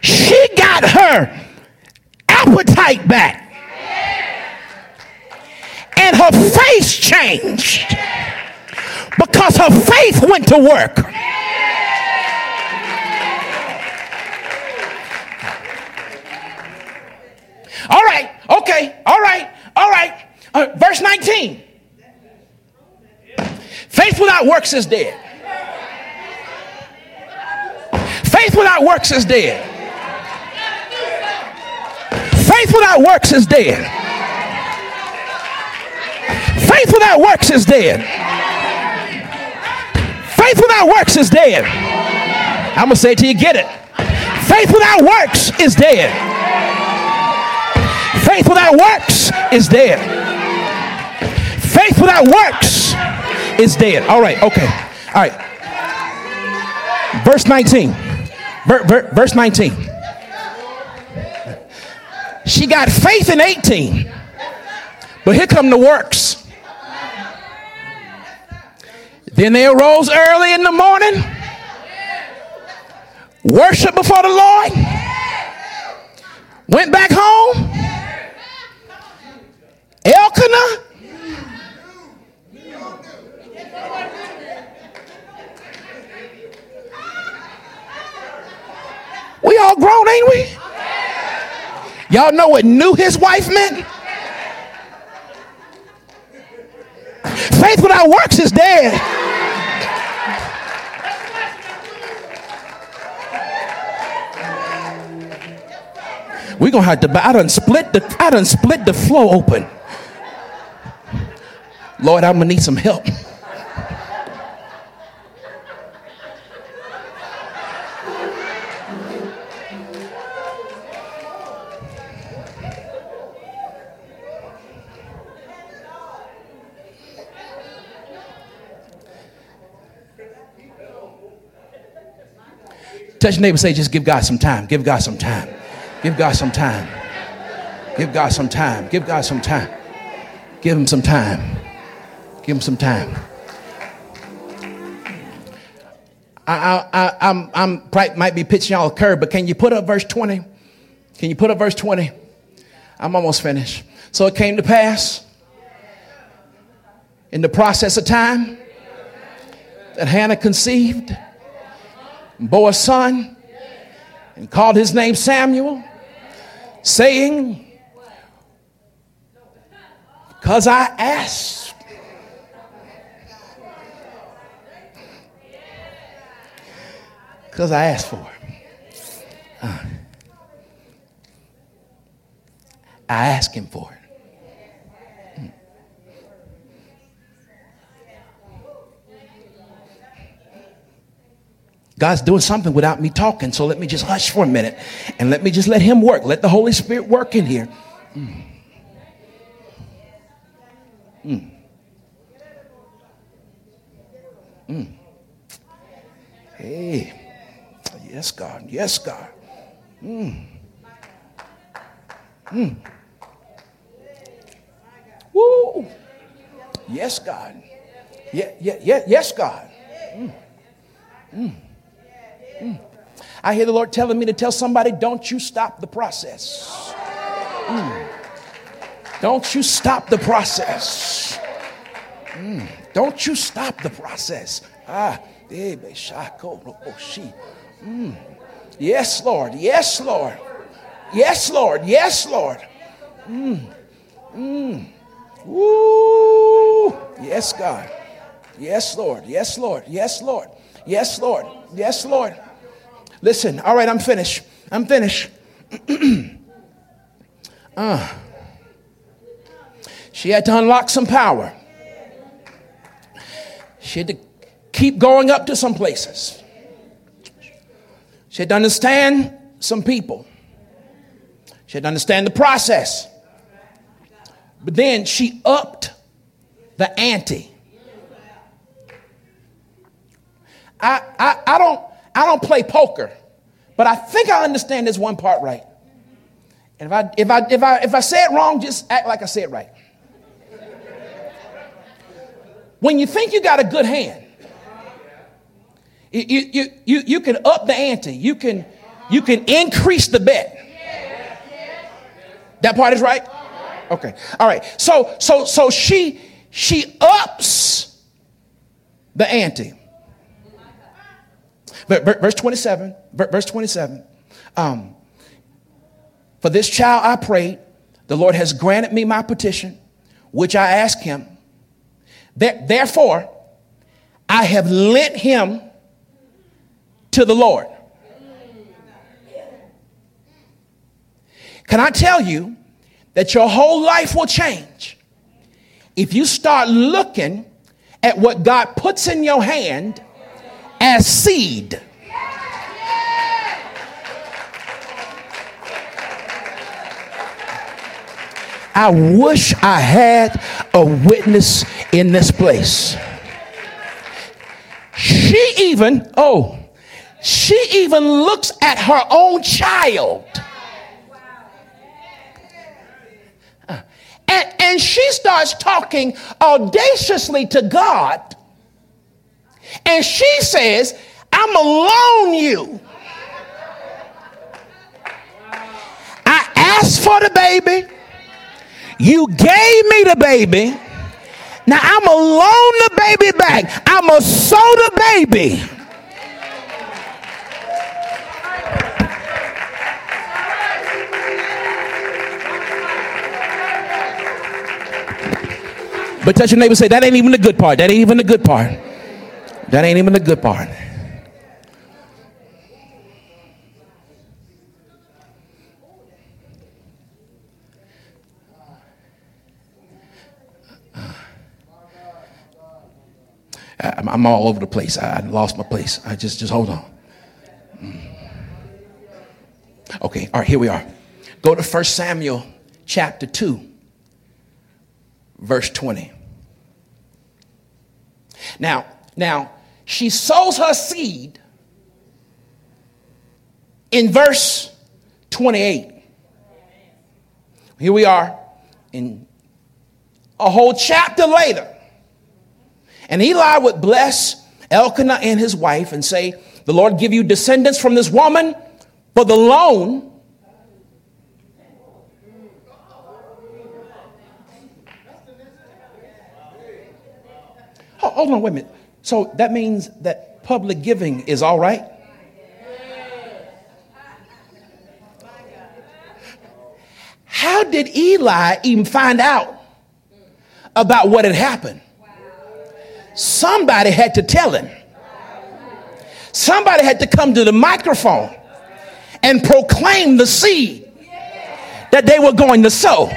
She got her appetite back, and her face changed because her faith went to work. All right, okay, all right, all right. Uh, verse 19. Faith without works is dead. Faith without works is dead. Faith without works is dead. Faith without works is dead. Faith without works is dead. I'm going to say it till you get it. Faith without works is dead. Faith without works is dead. Faith without works is dead. All right, okay. All right. Verse 19. Ver, ver, verse 19. She got faith in 18. But here come the works. Then they arose early in the morning, worship before the Lord, went back home. Elkanah. We all grown, ain't we? Y'all know what knew his wife meant? Faith without works is dead. We're gonna have to I done split the I done split the flow open. Lord, I'm gonna need some help. Touch your neighbor say, just give God some time. Give God some time. Give God some time. Give God some time. Give God some time. Give him some time. Give him some time. I, I, I, I'm, I'm probably might be pitching y'all a curve, but can you put up verse 20? Can you put up verse 20? I'm almost finished. So it came to pass in the process of time that Hannah conceived bore a son and called his name Samuel, saying, Because I asked. Because I asked for it. Uh, I asked him for it. God's doing something without me talking, so let me just hush for a minute and let me just let Him work. Let the Holy Spirit work in here. Mm. Mm. Mm. Hey, yes, God, yes, God. Mm. Mm. Woo! Yes, God. Yeah, yeah, yeah, yes, God. Mm. Mm. I hear the Lord telling me to tell somebody, don't you stop the process. Mm. Don't you stop the process. Mm. Don't you stop the process. Ah, mm. Yes, Lord. Yes, Lord. Yes, Lord. Yes, Lord. Mm. Mm. Woo. Yes, God. Yes, Lord. Yes, Lord. Yes, Lord. Yes, Lord. Yes, Lord. Listen, all right, I'm finished. I'm finished. uh, she had to unlock some power. She had to keep going up to some places. She had to understand some people. She had to understand the process. But then she upped the ante. I, I, I don't I don't play poker, but I think I understand this one part right. And if I, if I, if I, if I say it wrong, just act like I say it right. When you think you got a good hand, you, you, you, you can up the ante. You can, you can increase the bet. That part is right? Okay. All right. So, so, so she, she ups the ante. Verse 27, verse 27. Um, For this child I prayed, the Lord has granted me my petition, which I asked him. Therefore, I have lent him to the Lord. Can I tell you that your whole life will change if you start looking at what God puts in your hand as seed? I wish I had a witness in this place. She even, oh, she even looks at her own child. And, and she starts talking audaciously to God. And she says, I'm alone you. I asked for the baby. You gave me the baby. Now I'm going to loan the baby back. I'm going to sow the baby. But touch your neighbor say, that ain't even the good part. That ain't even the good part. That ain't even the good part. I'm, all over the place. I, I, lost my place. I just, just hold on. Mm. Okay, all right, here we are. Go to 1 Samuel chapter 2, verse 20. Now, now, she sows her seed in verse 28. Here we are in a whole chapter later. And Eli would bless Elkanah and his wife and say, The Lord give you descendants from this woman for the loan. Hold on, wait a minute. So that means that public giving is all right? How did Eli even find out about what had happened? Somebody had to tell him. Somebody had to come to the microphone and proclaim the seed that they were going to sow.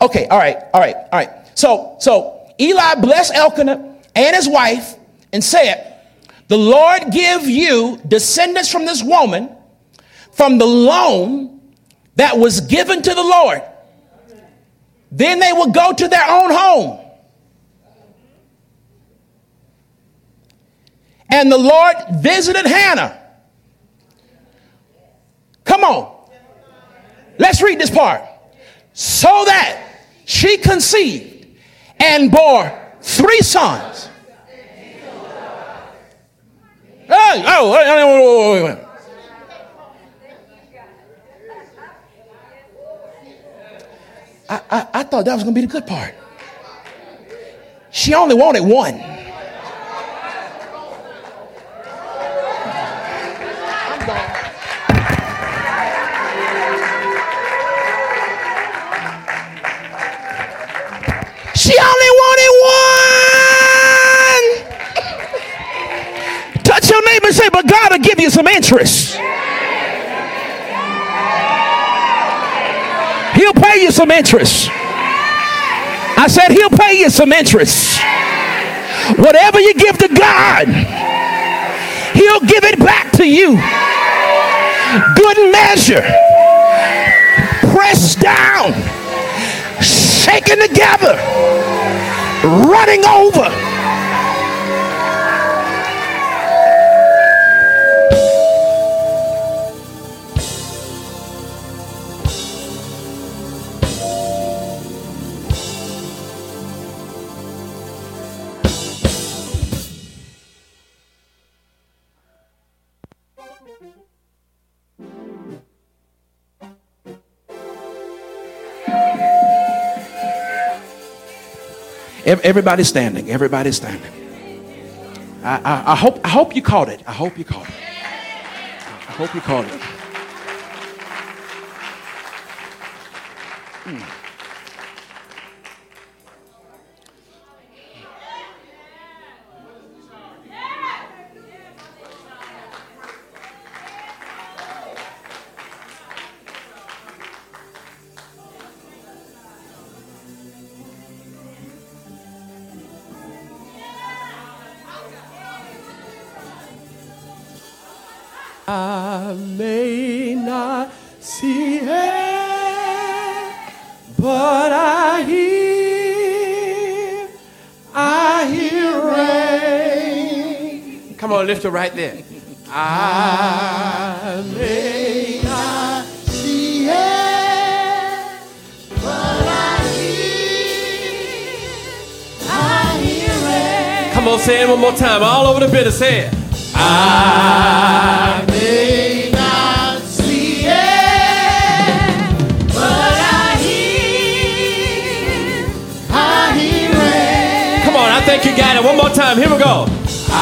Okay, all right, all right, all right. So, so Eli blessed Elkanah and his wife and said, The Lord give you descendants from this woman from the loan that was given to the Lord. Then they will go to their own home. And the Lord visited Hannah. Come on. Let's read this part. So that she conceived and bore three sons. Hey, oh, wait, wait, wait. I, I, I thought that was going to be the good part. She only wanted one. Say, but God will give you some interest. He'll pay you some interest. I said, He'll pay you some interest. Whatever you give to God, He'll give it back to you. Good measure, pressed down, shaken together, running over Everybody's standing. Everybody's standing. I, I, I, hope, I hope you caught it. I hope you caught it. I hope you caught it. Hmm. Come on, lift it right there. I may not see it, but I hear, I hear rain. Come on, say it one more time, all over the building. Say it. I may not see it, but I hear, I hear it. Come on, I think you got it. One more time. Here we go.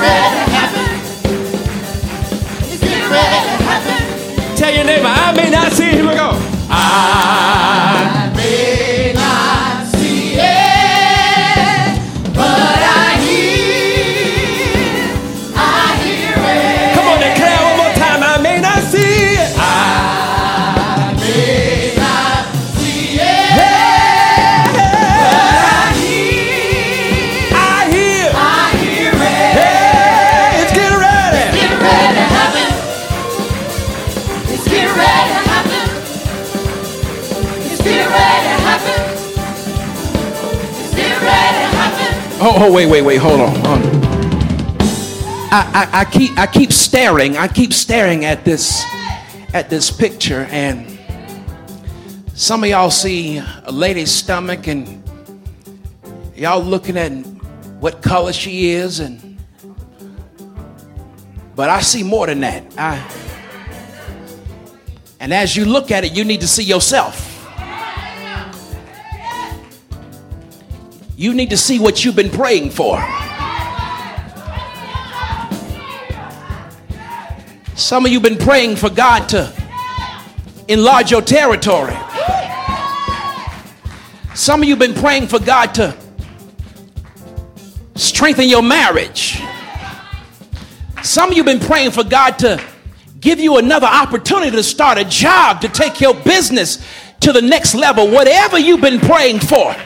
ready to happen. It's getting ready to happen. Tell your neighbor, I may not see. Here we go. I Oh, wait, wait, wait, hold on. Hold on. I, I, I keep I keep staring. I keep staring at this at this picture, and some of y'all see a lady's stomach, and y'all looking at what color she is, and but I see more than that. I and as you look at it, you need to see yourself. You need to see what you've been praying for. Some of you have been praying for God to enlarge your territory. Some of you have been praying for God to strengthen your marriage. Some of you have been praying for God to give you another opportunity to start a job, to take your business to the next level. Whatever you've been praying for,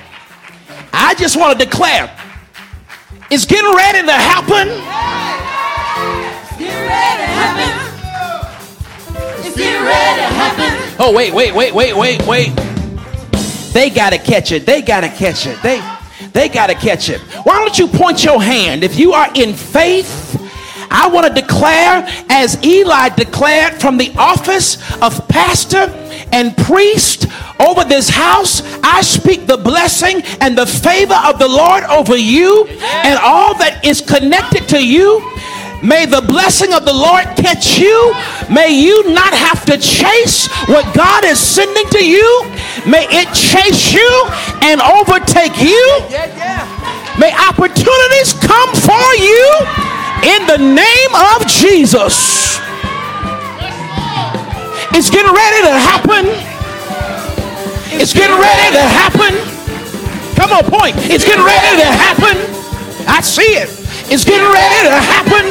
I just want to declare it's getting ready to happen. Get ready to happen. It's getting ready to happen. Oh, wait, wait, wait, wait, wait, wait. They gotta catch it. They gotta catch it. They they gotta catch it. Why don't you point your hand? If you are in faith, I want to declare, as Eli declared from the office of pastor and priest over this house, I speak the blessing and the favor of the Lord over you and all that is connected to you. May the blessing of the Lord catch you. May you not have to chase what God is sending to you. May it chase you and overtake you. May opportunities come for you in the name of Jesus. It's getting ready to happen. It's getting ready to happen. Come on, point. It's getting ready to happen. I see it. It's getting ready to happen.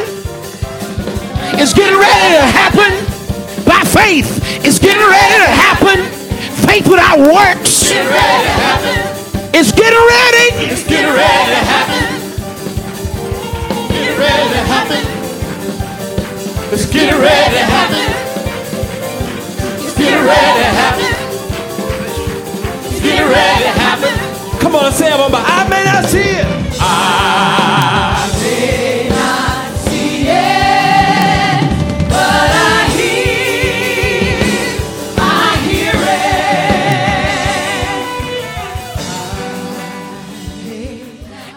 It's getting ready to happen by faith. It's getting ready to happen. Faith without works. Get ready to happen. It's getting ready. It's getting ready to happen. Get ready to happen. It's getting ready to happen. It's getting ready to happen. Getting ready to happen. Come on, say it, but I may not see it. I may not see it, but I hear, I hear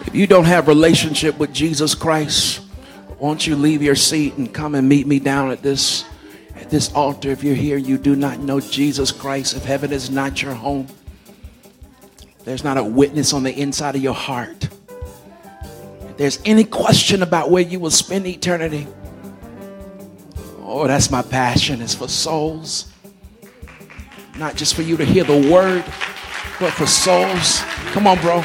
it. If you don't have relationship with Jesus Christ, won't you leave your seat and come and meet me down at this at this altar? If you're here, you do not know Jesus Christ. If heaven is not your home, there's not a witness on the inside of your heart. If there's any question about where you will spend eternity, Oh, that's my passion, is for souls. Not just for you to hear the word, but for souls. Come on, bro.